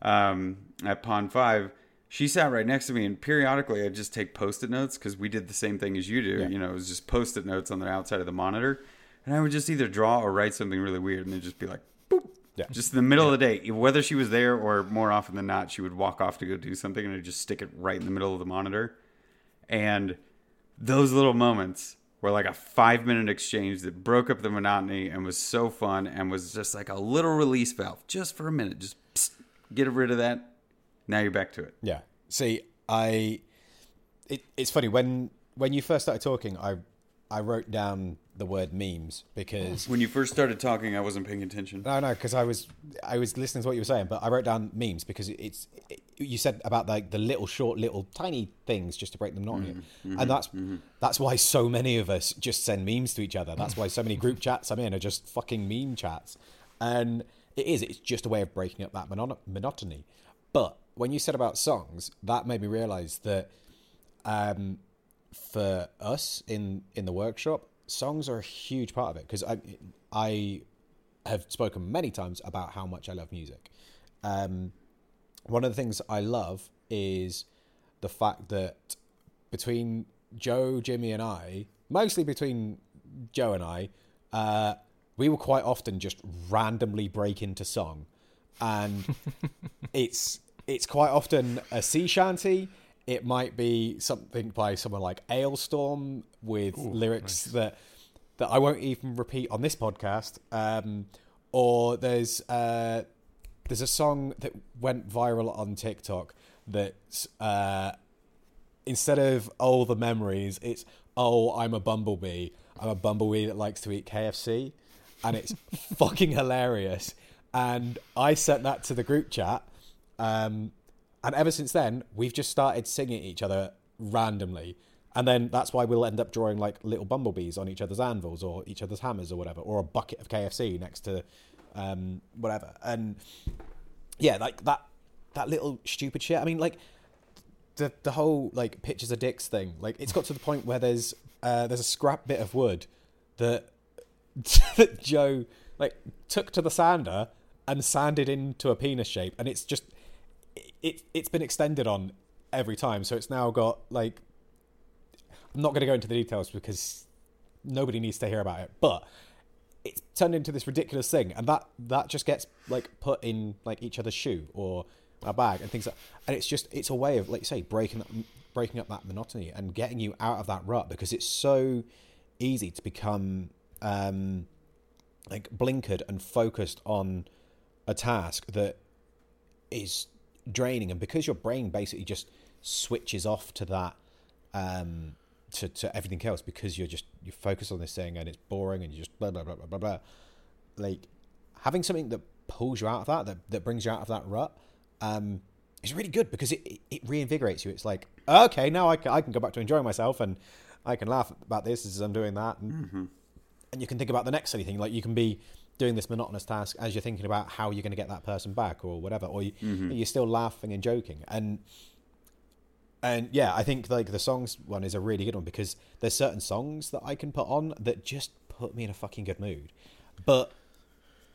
um, at Pond5. She sat right next to me, and periodically I'd just take post-it notes because we did the same thing as you do. Yeah. You know, it was just post-it notes on the outside of the monitor, and I would just either draw or write something really weird, and then just be like, boop, Yeah. just in the middle of the day, whether she was there or more often than not, she would walk off to go do something and I'd just stick it right in the middle of the monitor. And those little moments were like a five minute exchange that broke up the monotony and was so fun and was just like a little release valve just for a minute. Just psst, get rid of that. Now you're back to it. Yeah. See, I. It, it's funny when when you first started talking, I I wrote down the word memes because When you first started talking, I wasn't paying attention. no, no, because I was I was listening to what you were saying, but I wrote down memes because it's it, you said about like the little short, little tiny things just to break them the monotony, mm-hmm, and that's mm-hmm, mm-hmm. that's why so many of us just send memes to each other. That's why so many group chats I'm in are just fucking meme chats, and it is it's just a way of breaking up that mono- monotony. But when you said about songs, that made me realize that um, for us in in the workshop, songs are a huge part of it because I I have spoken many times about how much I love music. Um, one of the things I love is the fact that between Joe, Jimmy, and I, mostly between Joe and I, uh, we will quite often just randomly break into song, and it's it's quite often a sea shanty. It might be something by someone like Alestorm with lyrics that that I won't even repeat on this podcast. Um, or there's uh, there's a song that went viral on TikTok that uh, instead of "Oh the memories," it's "Oh I'm a bumblebee. I'm a bumblebee that likes to eat KFC," and it's fucking hilarious. And I sent that to the group chat, um, and ever since then we've just started singing at each other randomly. And then that's why we'll end up drawing like little bumblebees on each other's anvils or each other's hammers or whatever, or a bucket of KFC next to um, whatever. And yeah, like that that little stupid shit. I mean, like the the whole like pictures of dicks thing. Like it's got to the point where there's uh, there's a scrap bit of wood that that Joe like took to the sander and sanded into a penis shape, and it's just it it's been extended on every time. So it's now got like I'm not going to go into the details because nobody needs to hear about it, but it's turned into this ridiculous thing, and that that just gets like put in like each other's shoe or a bag and things like. And it's just it's a way of like you say breaking up, breaking up that monotony and getting you out of that rut because it's so easy to become um, like blinkered and focused on a task that is draining, and because your brain basically just switches off to that. Um, to, to everything else because you're just you focus on this thing and it's boring and you just blah blah blah blah blah blah. Like having something that pulls you out of that, that that brings you out of that rut, um, is really good because it, it, reinvigorates you. It's like okay, now I can, I can go back to enjoying myself and I can laugh about this as I'm doing that, and, and you can think about the next silly thing. Like you can be doing this monotonous task as you're thinking about how you're going to get that person back or whatever, or you, mm-hmm. you're still laughing and joking and and yeah, I think like the songs one is a really good one because there's certain songs that I can put on that just put me in a fucking good mood. But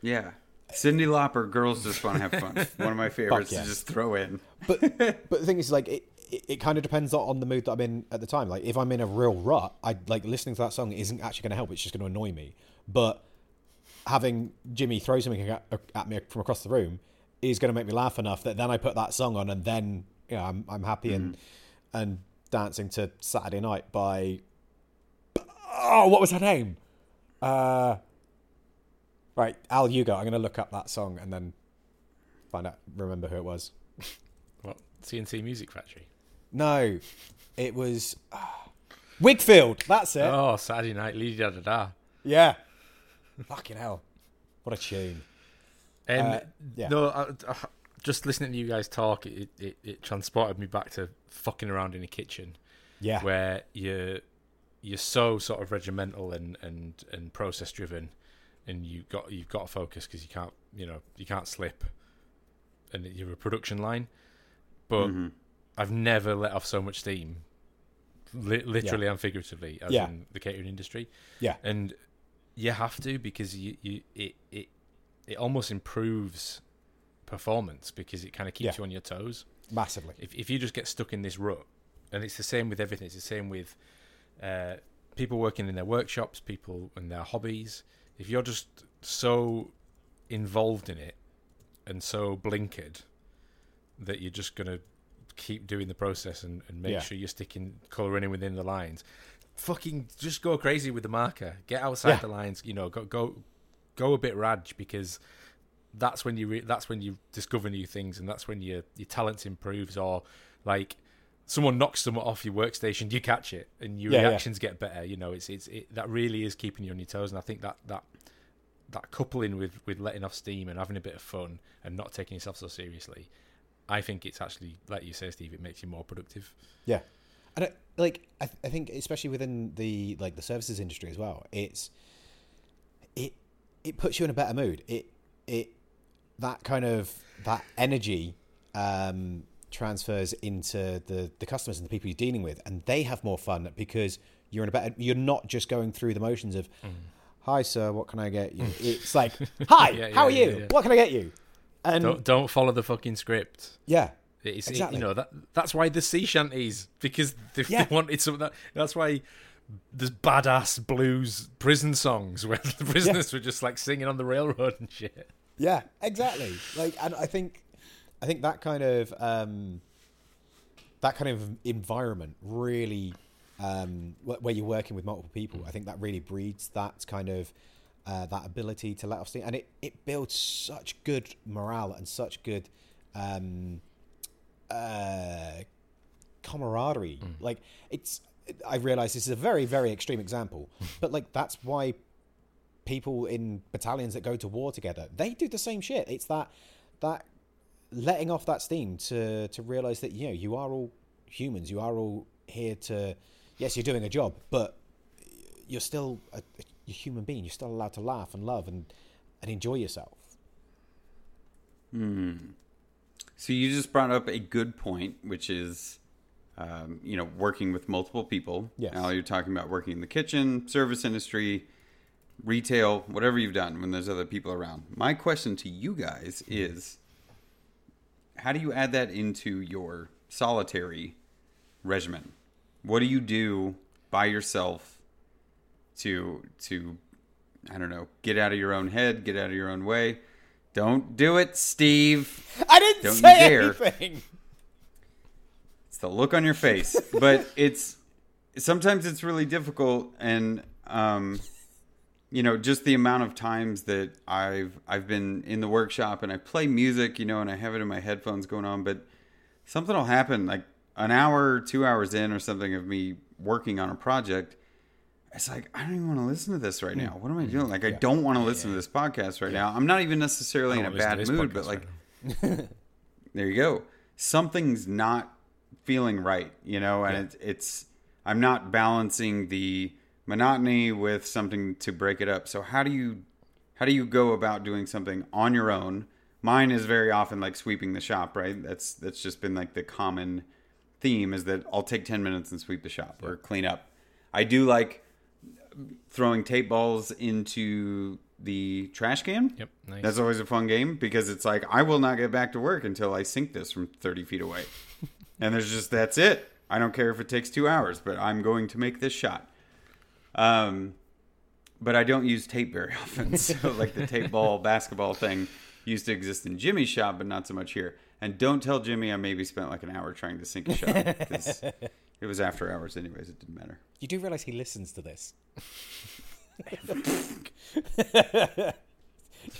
Yeah. Cyndi Lauper, girls just want to have fun. One of my favorites yeah. to just throw in. but but the thing is like it, it, it kind of depends on the mood that I'm in at the time. Like if I'm in a real rut, I like listening to that song isn't actually going to help. It's just going to annoy me. But having Jimmy throw something at, at me from across the room is going to make me laugh enough that then I put that song on and then you know, I'm I'm happy and and dancing to Saturday Night by oh what was her name? Uh, right, Al, you go. I'm going to look up that song and then find out remember who it was. What C+C Music Factory? No, it was ah, Whigfield. That's it. Oh, Saturday Night, Lady Da Da Da. Yeah. Fucking hell. What a tune. Um, Uh, yeah. No, I, I, just listening to you guys talk, it, it, it transported me back to fucking around in a kitchen Yeah. where you're you're so sort of regimental and and and process driven, and you got you've got to focus because you can't you know you can't slip, and you're a production line, but Mm-hmm. I've never let off so much steam, li- literally and figuratively, as Yeah. in the catering industry Yeah. and you have to because you, you it it it almost improves performance because it kind of keeps Yeah. you on your toes. Massively. If if you just get stuck in this rut, and it's the same with everything. It's the same with uh, people working in their workshops, people and their hobbies. If you're just so involved in it and so blinkered that you're just gonna keep doing the process and, and make Yeah. sure you're sticking colouring in within the lines. Fucking just go crazy with the marker. Get outside Yeah. the lines. You know, go go go a bit raj because that's when you re- that's when you discover new things and that's when your your talent improves or like someone knocks someone off your workstation you catch it and your Yeah, yeah. reactions get better you know it's it's it, that really is keeping you on your toes and i think that that that coupling with with letting off steam and having a bit of fun and not taking yourself so seriously i think it's actually like you say steve it makes you more productive Yeah, and it, like I, th- I think especially within the like the services industry as well, it's it it puts you in a better mood. It it that kind of that energy um, transfers into the the customers and the people you're dealing with, and they have more fun because you're in a better. You're not just going through the motions of. Hi, sir. What can I get you? It's like, hi. Yeah, how are yeah, you? yeah, yeah. What can I get you? And don't don't follow the fucking script yeah, It's it- Exactly. you know that that's why the sea shanties because they, Yeah. they wanted some of that. That's why there's badass blues prison songs where the prisoners were just like singing on the railroad and shit. Yeah, exactly. Like, and I think, I think that kind of um, that kind of environment really, um, where you're working with multiple people, I think that really breeds that kind of uh, that ability to let off steam, and it it builds such good morale and such good um, uh, camaraderie. Like it's. I realize this is a very very extreme example, but like that's why people in battalions that go to war together they do the same shit. It's that that letting off that steam to to realize that you know you are all humans. You are all here to yes, you're doing a job, but you're still a, a human being. You're still allowed to laugh and love and and enjoy yourself. So you just brought up a good point, which is, um, you know, working with multiple people. Yes. Now you're talking about working in the kitchen, service industry, retail, whatever you've done when there's other people around. My question to you guys is, how do you add that into your solitary regimen? What do you do by yourself to to I don't know, get out of your own head, get out of your own way? Don't do it, Steve. I didn't Don't you say dare. anything. It's the look on your face, but it's sometimes it's really difficult, and um, you know, just the amount of times that I've I've been in the workshop and I play music, you know, and I have it in my headphones going on, but something will happen, like an hour, two hours in, or something of me working on a project. It's like I don't even want to listen to this right now. What am I doing? Like I don't want to listen to this podcast right now. I'm not even necessarily in a Don't listen to bad mood, but like right there you go. Something's not feeling right, you know, and it's, it's I'm not balancing the monotony with something to break it up. So how do you how do you go about doing something on your own? Mine is very often like sweeping the shop, right? That's that's just been like the common theme is that I'll take 10 minutes and sweep the shop or clean up. I do like throwing tape balls into the trash can. Yep, nice. That's always a fun game because it's like I will not get back to work until I sink this from 30 feet away. and there's just that's it. I don't care if it takes 2 hours, but I'm going to make this shot. Um but I don't use tape very often. So like the tape ball basketball thing used to exist in Jimmy's shop but not so much here. And don't tell Jimmy I maybe spent like an hour trying to sink a shot it was after hours anyways, it didn't matter. You do realize he listens to this. you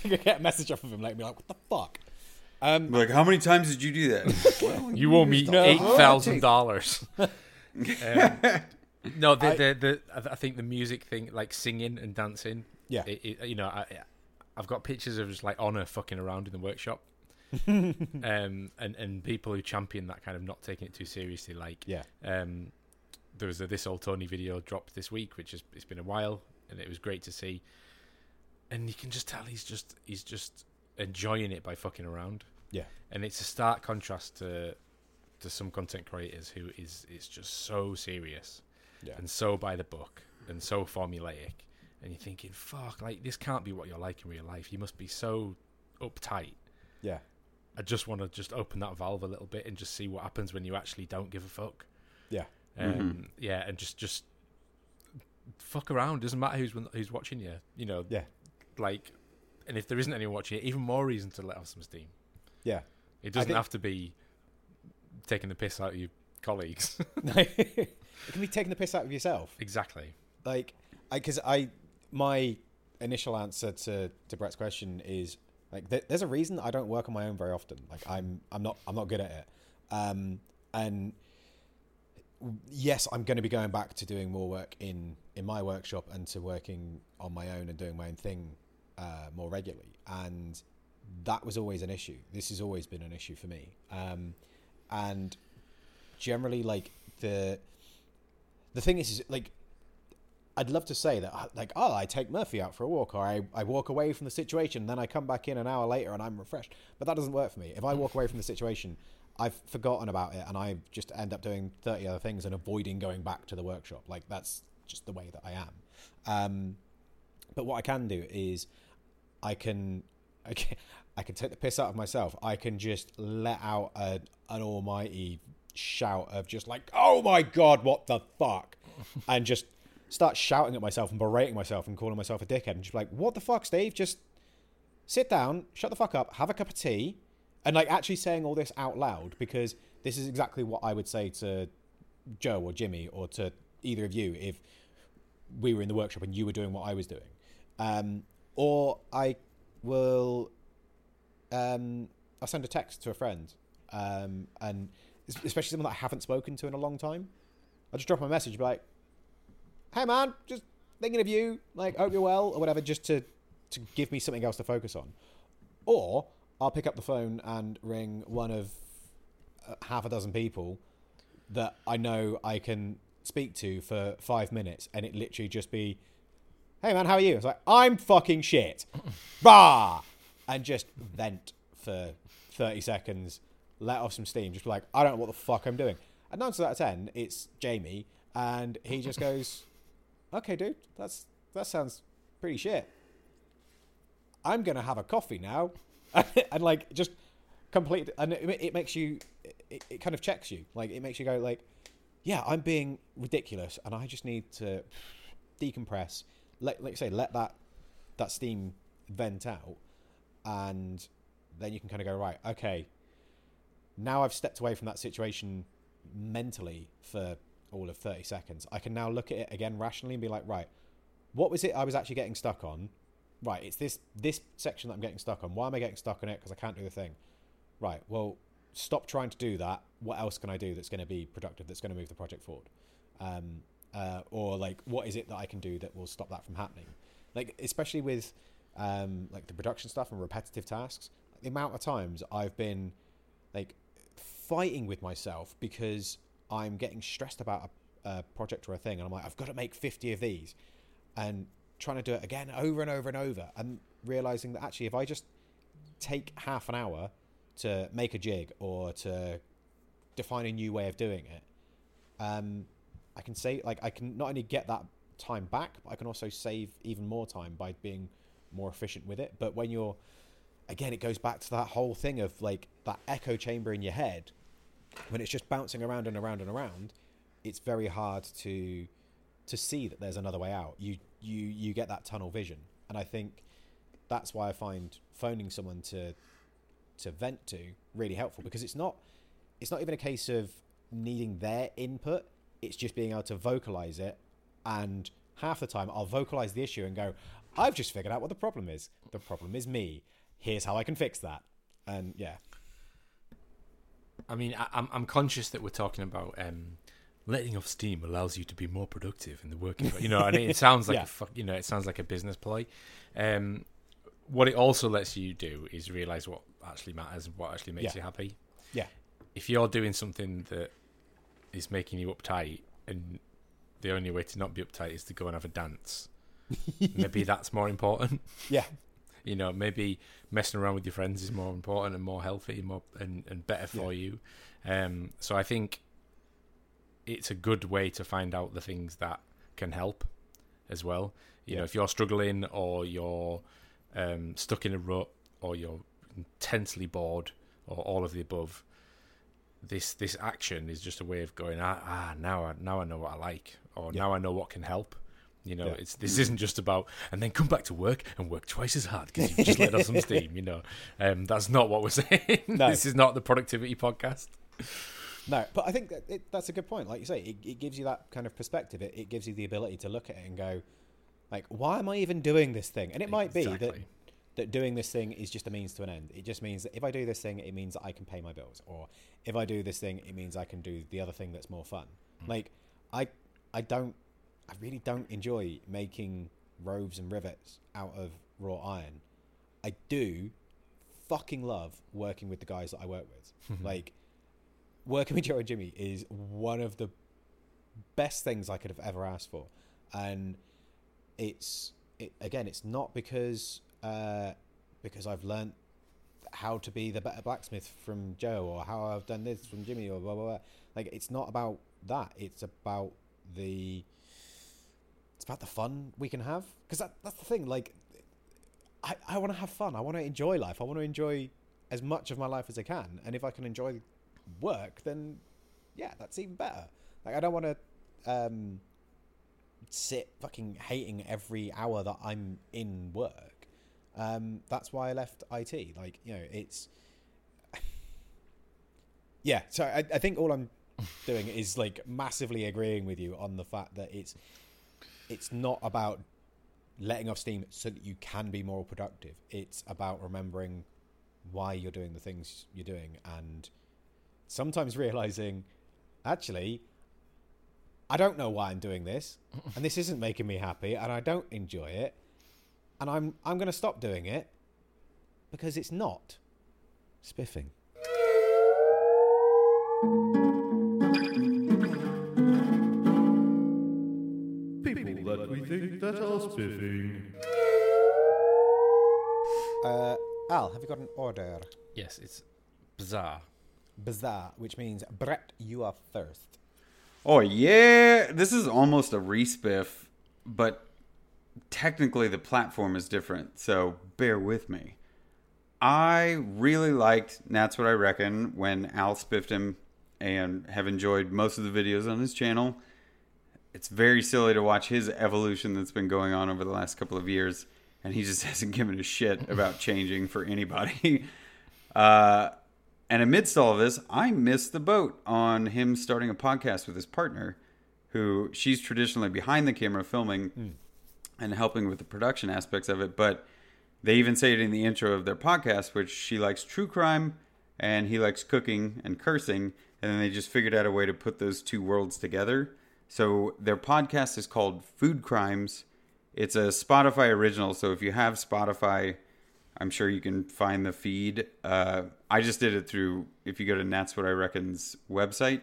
could get a message off of him, like, be like, what the fuck? Um, Like how many times did you do that? well, You owe me No. eight thousand dollars. No, the, the the I think the music thing, like singing and dancing. Yeah. it, it, you know, I, I've got pictures of just like honor fucking around in the workshop, um, and and people who champion that kind of not taking it too seriously. Like, yeah. um, there was a this old Tony video dropped this week, which has it's been a while, and it was great to see. And you can just tell he's just he's just enjoying it by fucking around Yeah. and it's a stark contrast to to some content creators who is is just so serious Yeah. and so by the book and so formulaic and you're thinking fuck like this can't be what you're like in real life you must be so uptight Yeah. I just want to just open that valve a little bit and just see what happens when you actually don't give a fuck Yeah. um, yeah and just just fuck around doesn't matter who's who's watching you you know Yeah. like and if there isn't anyone watching it even more reason to let off some steam Yeah. it doesn't think- have to be taking the piss out of your colleagues. it can be taking the piss out of yourself. exactly. Like, I because I my initial answer to to Brett's question is like th- there's a reason I don't work on my own very often. Like I'm I'm not I'm not good at it. Um, and yes, I'm going to be going back to doing more work in in my workshop and to working on my own and doing my own thing uh, more regularly. And that was always an issue. This has always been an issue for me. Um, and generally, like the the thing is, is like I'd love to say that, uh, like, oh, I take Murphy out for a walk, or I, I walk away from the situation, then I come back in an hour later and I'm refreshed. But that doesn't work for me. If I walk away from the situation, I've forgotten about it and I just end up doing 30 other things and avoiding going back to the workshop. Like, that's just the way that I am. Um, but what I can do is I can, I can, I can take the piss out of myself. I can just let out a, an almighty shout of just like, oh my God, what the fuck? and just start shouting at myself and berating myself and calling myself a dickhead and just like, what the fuck, Steve? Just sit down, shut the fuck up, have a cup of tea, and like actually saying all this out loud because this is exactly what I would say to Joe or Jimmy or to either of you if we were in the workshop and you were doing what I was doing. Um, or I will um, I'll send a text to a friend, um, and especially someone that I haven't spoken to in a long time. I'll just drop them a message, be like, "Hey man, just thinking of you. Like, hope you're well, or whatever, just to to give me something else to focus on." Or I'll pick up the phone and ring one of uh, half a dozen people that I know I can speak to for five minutes, and it literally just be, "Hey man, how are you?" It's like, "I'm fucking shit," bah, and just vent for thirty seconds, let off some steam, just be like, "I don't know what the fuck I'm doing." And nine times out of ten, it's Jamie, and he just goes, "Okay, dude, that's that sounds pretty shit. I'm gonna have a coffee now," and like just complete, and it, it makes you, it, it kind of checks you, like it makes you go like, "Yeah, I'm being ridiculous, and I just need to decompress." Let, like I say, let that that steam vent out, and then you can kind of go right. Okay, now I've stepped away from that situation mentally for all of 30 seconds. I can now look at it again rationally and be like, right, what was it I was actually getting stuck on? Right, it's this this section that I'm getting stuck on. Why am I getting stuck on it? Because I can't do the thing. Right, well, stop trying to do that. What else can I do that's going to be productive? That's going to move the project forward? Um, uh, or like, what is it that I can do that will stop that from happening? Like, especially with um, like the production stuff and repetitive tasks. The amount of times I've been like fighting with myself because I'm getting stressed about a, a project or a thing, and I'm like, I've got to make 50 of these, and trying to do it again over and over and over, and realizing that actually, if I just take half an hour to make a jig or to define a new way of doing it, um, I can say like I can not only get that time back, but I can also save even more time by being more efficient with it. But when you're again, it goes back to that whole thing of like that echo chamber in your head when it's just bouncing around and around and around. It's very hard to to see that there's another way out. You you you get that tunnel vision, and I think that's why I find phoning someone to to vent to really helpful because it's not it's not even a case of needing their input. It's just being able to vocalize it, and half the time I'll vocalize the issue and go, "I've just figured out what the problem is. The problem is me. Here's how I can fix that." And yeah, I mean, I, I'm I'm conscious that we're talking about um, letting off steam allows you to be more productive in the working. You know, and it, sounds like Yeah. a fuck, you know, it sounds like a business ploy. Um, what it also lets you do is realize what actually matters, and what actually makes Yeah. you happy. yeah, If you're doing something that is making you uptight, and the only way to not be uptight is to go and have a dance, maybe that's more important. yeah, You know, maybe messing around with your friends is more important and more healthy, and more and, and better for you. Um, so I think it's a good way to find out the things that can help as well. You know, if you're struggling or you're um, stuck in a rut or you're intensely bored or all of the above, this this action is just a way of going ah, ah now I now I know what I like or Yeah. now I know what can help. You know, Yeah. it's this isn't just about and then come back to work and work twice as hard because you've just let off some steam. You know, um, that's not what we're saying. No. this is not the productivity podcast. No, but I think that it, that's a good point. Like you say, it, it gives you that kind of perspective. It, it gives you the ability to look at it and go, like, why am I even doing this thing? And it might be that that doing this thing is just a means to an end. It just means that if I do this thing, it means that I can pay my bills, or if I do this thing, it means I can do the other thing that's more fun. Like, I, I don't, I really don't enjoy making roves and rivets out of raw iron. I do fucking love working with the guys that I work with. like, working with Joe and Jimmy is one of the best things I could have ever asked for, and it's it, again, it's not because uh, because I've learnt how to be the better blacksmith from Joe or how I've done this from Jimmy or blah blah blah. Like it's not about that. It's about the it's about the fun we can have because that, that's the thing. Like I I want to have fun. I want to enjoy life. I want to enjoy as much of my life as I can. And if I can enjoy work, then yeah, that's even better. Like I don't want to um, sit fucking hating every hour that I'm in work. Um, that's why I left IT. Like you know, it's yeah. So I, I think all I'm doing is like massively agreeing with you on the fact that it's it's not about letting off steam so that you can be more productive. It's about remembering why you're doing the things you're doing and sometimes realizing actually I don't know why I'm doing this and this isn't making me happy and I don't enjoy it and I'm I'm going to stop doing it because it's not spiffing. Think that are spiffing. Uh, Al, have you got an order? Yes, it's bizarre. Bizarre, which means Brett, you are first. Oh yeah, this is almost a respiff, but technically the platform is different, so bear with me. I really liked That's What I Reckon when Al spiffed him and have enjoyed most of the videos on his channel. It's very silly to watch his evolution that's been going on over the last couple of years, and he just hasn't given a shit about changing for anybody. Uh, and amidst all of this, I missed the boat on him starting a podcast with his partner, who she's traditionally behind the camera filming and helping with the production aspects of it. But they even say it in the intro of their podcast, which she likes true crime and he likes cooking and cursing. And then they just figured out a way to put those two worlds together. So their podcast is called Food Crimes. It's a Spotify original. So if you have Spotify, I'm sure you can find the feed. Uh, I just did it through, if you go to That's What I Reckon's website,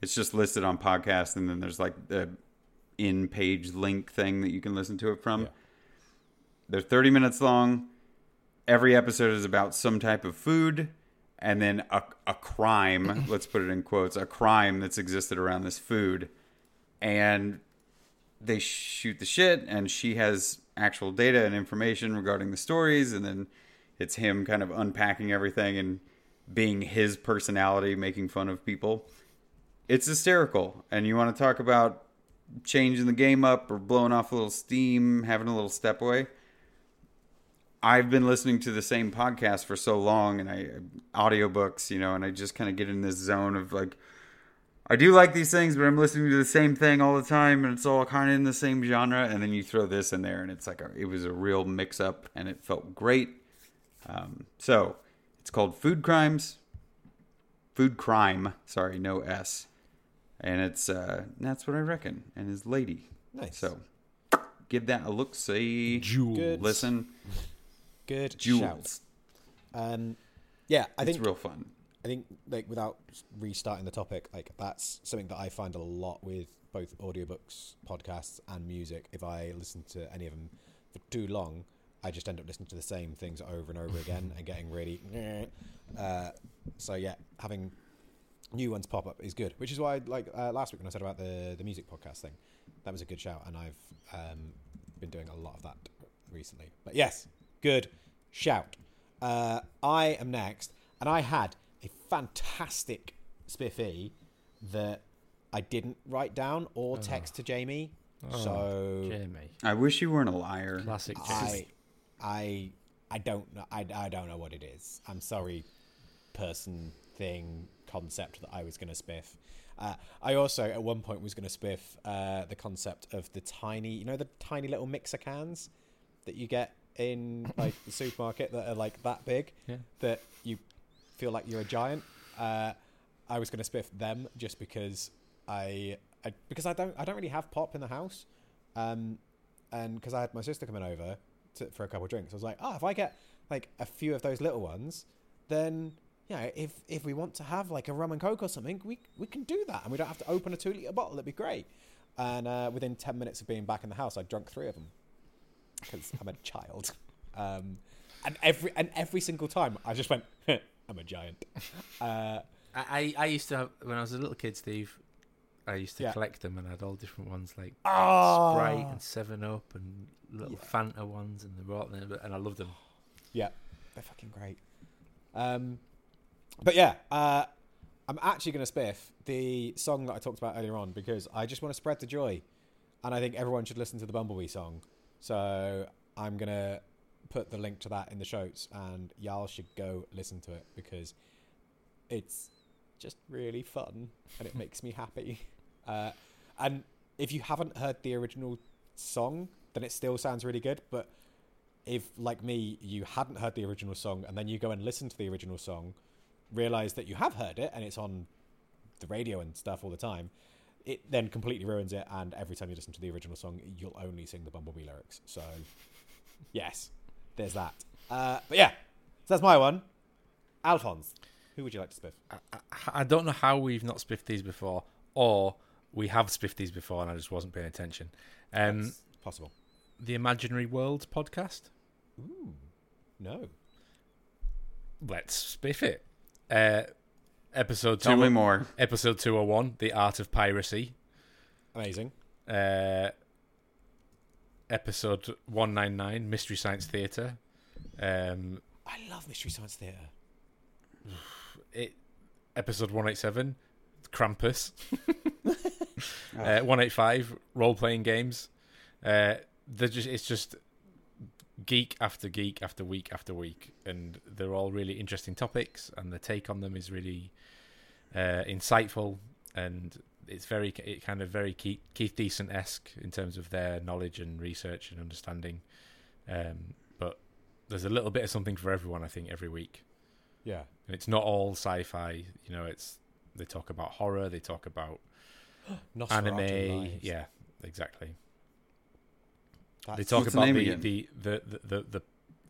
it's just listed on podcast. And then there's like the in page link thing that you can listen to it from. Yeah. They're 30 minutes long. Every episode is about some type of food and then a, a crime, let's put it in quotes, a crime that's existed around this food. And they shoot the shit, and she has actual data and information regarding the stories. And then it's him kind of unpacking everything and being his personality, making fun of people. It's hysterical. And you want to talk about changing the game up or blowing off a little steam, having a little step away. I've been listening to the same podcast for so long and I audiobooks, you know, and I just kind of get in this zone of like I do like these things, but I'm listening to the same thing all the time and it's all kind of in the same genre and then you throw this in there and it's like a, it was a real mix up and it felt great. Um, so, it's called Food Crimes. Food Crime, sorry, no S. And it's uh that's what I reckon and his lady. Nice. So, give that a look see. Jewel. Good. Listen, Good shout. jewels. Um, yeah, I think It's think real fun. I think like without restarting the topic, like that's something that I find a lot with both audiobooks, podcasts, and music. If I listen to any of them for too long, I just end up listening to the same things over and over again and getting really. Uh, so yeah, having new ones pop up is good. Which is why, like uh, last week when I said about the the music podcast thing, that was a good shout, and I've um, been doing a lot of that recently. But yes, good shout. Uh, I am next, and I had fantastic spiffy that I didn't write down or text to Jamie. so Jamie. I wish you weren't a liar. Classic Jamie. I, I, I don't know. I, I don't know what it is. I'm sorry, person, thing, concept that I was going to spiff. Uh, I also at one point was going to spiff uh, the concept of the tiny, you know, the tiny little mixer cans that you get in like the supermarket that are like that big Yeah. that you feel like you're a giant. Uh, I was going to spiff them just because I, I because I don't I don't really have pop in the house, um, and because I had my sister coming over to, for a couple of drinks, I was like, oh, if I get like a few of those little ones, then yeah, if if we want to have like a rum and coke or something, we we can do that, and we don't have to open a two liter bottle. It'd be great. And uh, within ten minutes of being back in the house, I drunk three of them because I'm a child. Um, and every and every single time, I just went, I'm a giant. Uh, I, I used to have when I was a little kid, Steve. I used to Yeah. collect them, and I had all different ones like oh, Sprite and Seven Up and little Yeah. Fanta ones, and all there, and I loved them. Yeah, they're fucking great. Um, but yeah, uh, I'm actually going to spiff the song that I talked about earlier on because I just want to spread the joy, and I think everyone should listen to the Bumblebee song. So I'm going to put the link to that in the shows, and y'all should go listen to it because it's just really fun and it makes me happy. Uh, and if you haven't heard the original song, then it still sounds really good. But if, like me, you hadn't heard the original song and then you go and listen to the original song, realize that you have heard it and it's on the radio and stuff all the time, it then completely ruins it. And every time you listen to the original song, you'll only sing the Bumblebee lyrics. So, yes, there's that. Uh, but yeah, so that's my one. Alphonse, who would you like to spiff? I, I don't know how we've not spiffed these before, or we have spiffed these before and I just wasn't paying attention. Um, That's possible. the Imaginary Worlds podcast. Ooh, no. Let's spiff it. Uh, episode two. Tell me more. Episode two hundred one. The Art of Piracy. Amazing. Uh, episode one nine nine. Mystery Science Theatre. Um, I love Mystery Science Theatre. it episode 187 krampus uh, 185 role-playing games uh, they're just it's just geek after geek after week after week and they're all really interesting topics and the take on them is really uh, insightful and it's very it kind of very keith, keith decent-esque in terms of their knowledge and research and understanding um, but there's a little bit of something for everyone i think every week Yeah. and it's not all sci-fi. You know, it's they talk about horror, they talk about anime. Lives. Yeah, exactly. That's, they talk about the the, the, the, the, the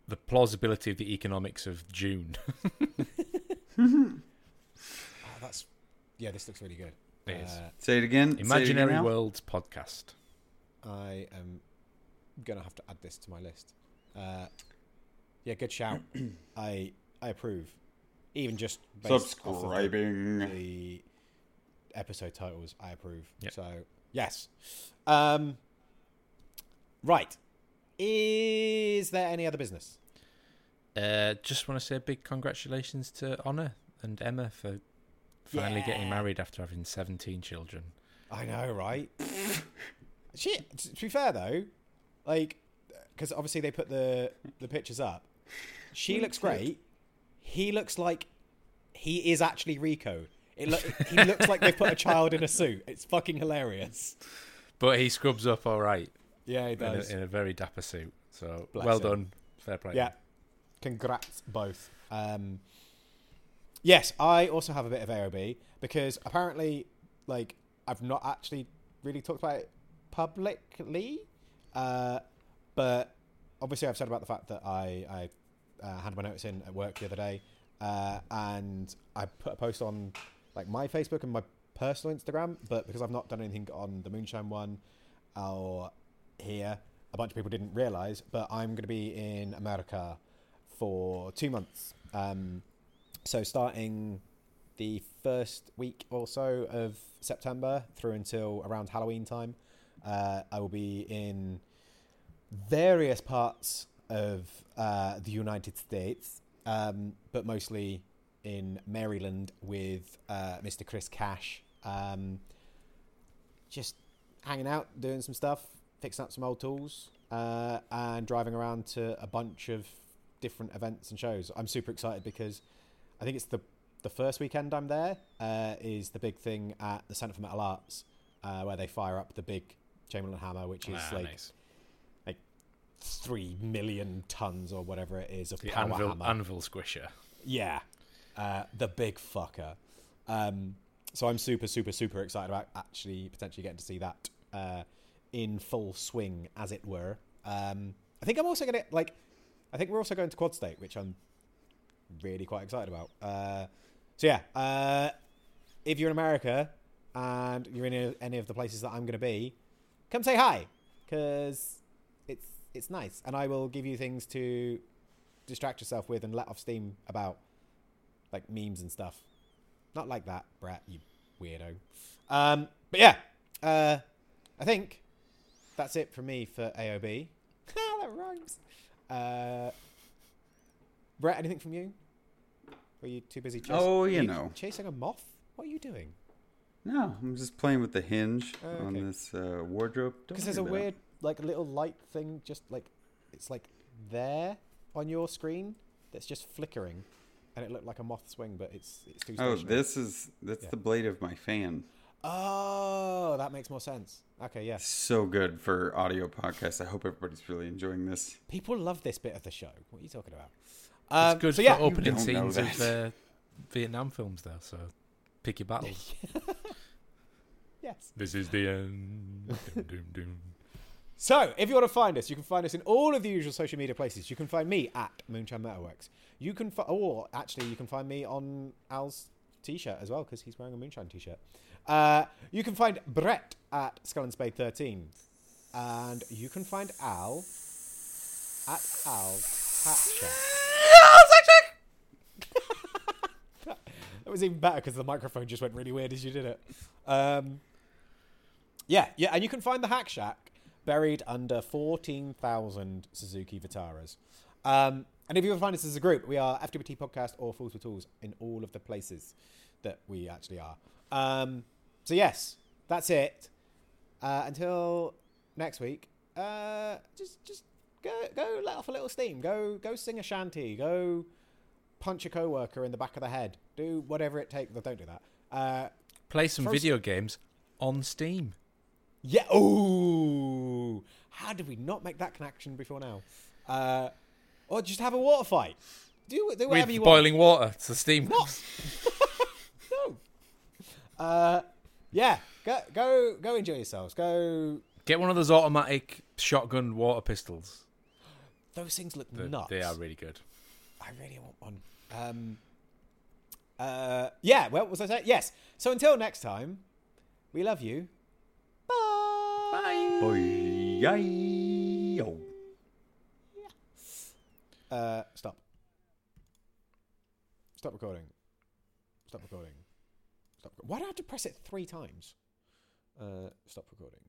the plausibility of the economics of Dune. oh, that's yeah. This looks really good. It is. Uh, Say it again. Say it again Imaginary now. Worlds podcast. I am gonna have to add this to my list. Uh, yeah, good shout. I I approve. Even just based off of the- Subscribing. the episode titles, I approve. Yep. So yes. Um, right. Is there any other business? Uh, just want to say a big congratulations to Honor and Emma for finally getting married after having 17 children. I know, right? Shit. t- To be fair though, like, because obviously they put the the pictures up. She looks great. He looks like he is actually Rico. It look, he looks like they put a child in a suit. It's fucking hilarious. But he scrubs up all right Yeah, he in a, does. in a very dapper suit. So Bless well him. done. Fair play. Yeah. Congrats both. Um, yes, I also have a bit of AOB because apparently, like, I've not actually really talked about it publicly, uh, but obviously I've said about the fact that I, I uh, had my notice in at work the other day, uh, and I put a post on like my Facebook and my personal Instagram, but because I've not done anything on the Moonshine one or here, a bunch of people didn't realize, but I'm going to be in America for two months. Um, so starting the first week or so of September through until around Halloween time, uh, I will be in various parts of uh, the United States, um, but mostly in Maryland with uh, Mr. Chris Cash. Um, just hanging out, doing some stuff, fixing up some old tools, uh, and driving around to a bunch of different events and shows. I'm super excited because I think it's the the first weekend I'm there uh, is the big thing at the Centre for Metal Arts, uh, where they fire up the big Chambersburg hammer, which is Ah, like nice. three million tons or whatever it is of The power anvil, hammer. anvil squisher. Yeah, uh, the big fucker. Um, so I'm super, super, super excited about actually potentially getting to see that uh, in full swing, as it were. Um, I think I'm also gonna like. I think we're also going to Quad State, which I'm really quite excited about. Uh, so yeah, uh, if you're in America and you're in any- of the places that I'm going to be, come say hi because it's it's nice, and I will give you things to distract yourself with and let off steam about like memes and stuff. Not like that, Brett, you weirdo. Um, but yeah, uh, I think that's it from me for AOB. that rhymes. Uh, Brett, anything from you? Were you too busy? Chasing, Oh, you are know. chasing a moth. What are you doing? No, I'm just playing with the hinge Oh, on this uh, wardrobe. Because there's a about weird, like, little light thing, just like it's like there on your screen that's just flickering, and it looked like a moth's wing, but it's it's too. Oh, this is that's Yeah. the blade of my fan. Oh, that makes more sense. Okay, yes. So good for audio podcasts. I hope everybody's really enjoying this. People love this bit of the show. What are you talking about? It's Um, good so for opening don't scenes of that. uh, Vietnam films, though. So pick your battles. yes. this is the end. Doom, doom, doom. So, if you want to find us, you can find us in all of the usual social media places. You can find me at Moonshine Metalworks. You can, fi- or actually, you can find me on Al's t-shirt as well because he's wearing a Moonshine t-shirt. Uh, you can find Brett at Skull and Spade 13, and you can find Al at Al's Hat Shack. That was even better because the microphone just went really weird as you did it. Um, yeah, yeah, and you can find the Hack Shack buried under 14,000 Suzuki Vitaras. Um, and if you to find us as a group, we are FWT Podcast or Fools with Tools in all of the places that we actually are. Um, so, yes, that's it. Uh, until next week, uh, just just go go let off a little steam. Go go sing a shanty. Go punch a coworker in the back of the head. Do whatever it takes. But don't do that. Uh, Play some First- video games on Steam. yeah. Ooh. How did we not make that connection before now? Uh, or just have a water fight. Do do whatever With you boiling water. It's the Steam. want. No. Uh, yeah. Go go go enjoy yourselves. Go. Get one of those automatic shotgun water pistols. Those things look They- nuts. They are really good. I really want one. Um. Uh. Yeah. Well, what was I saying? Yes. So until next time, we love you. Bye. Bye. Boy, yo. Uh, stop. Stop recording. Stop recording. Stop. Why do I have to press it three times? Uh, stop recording.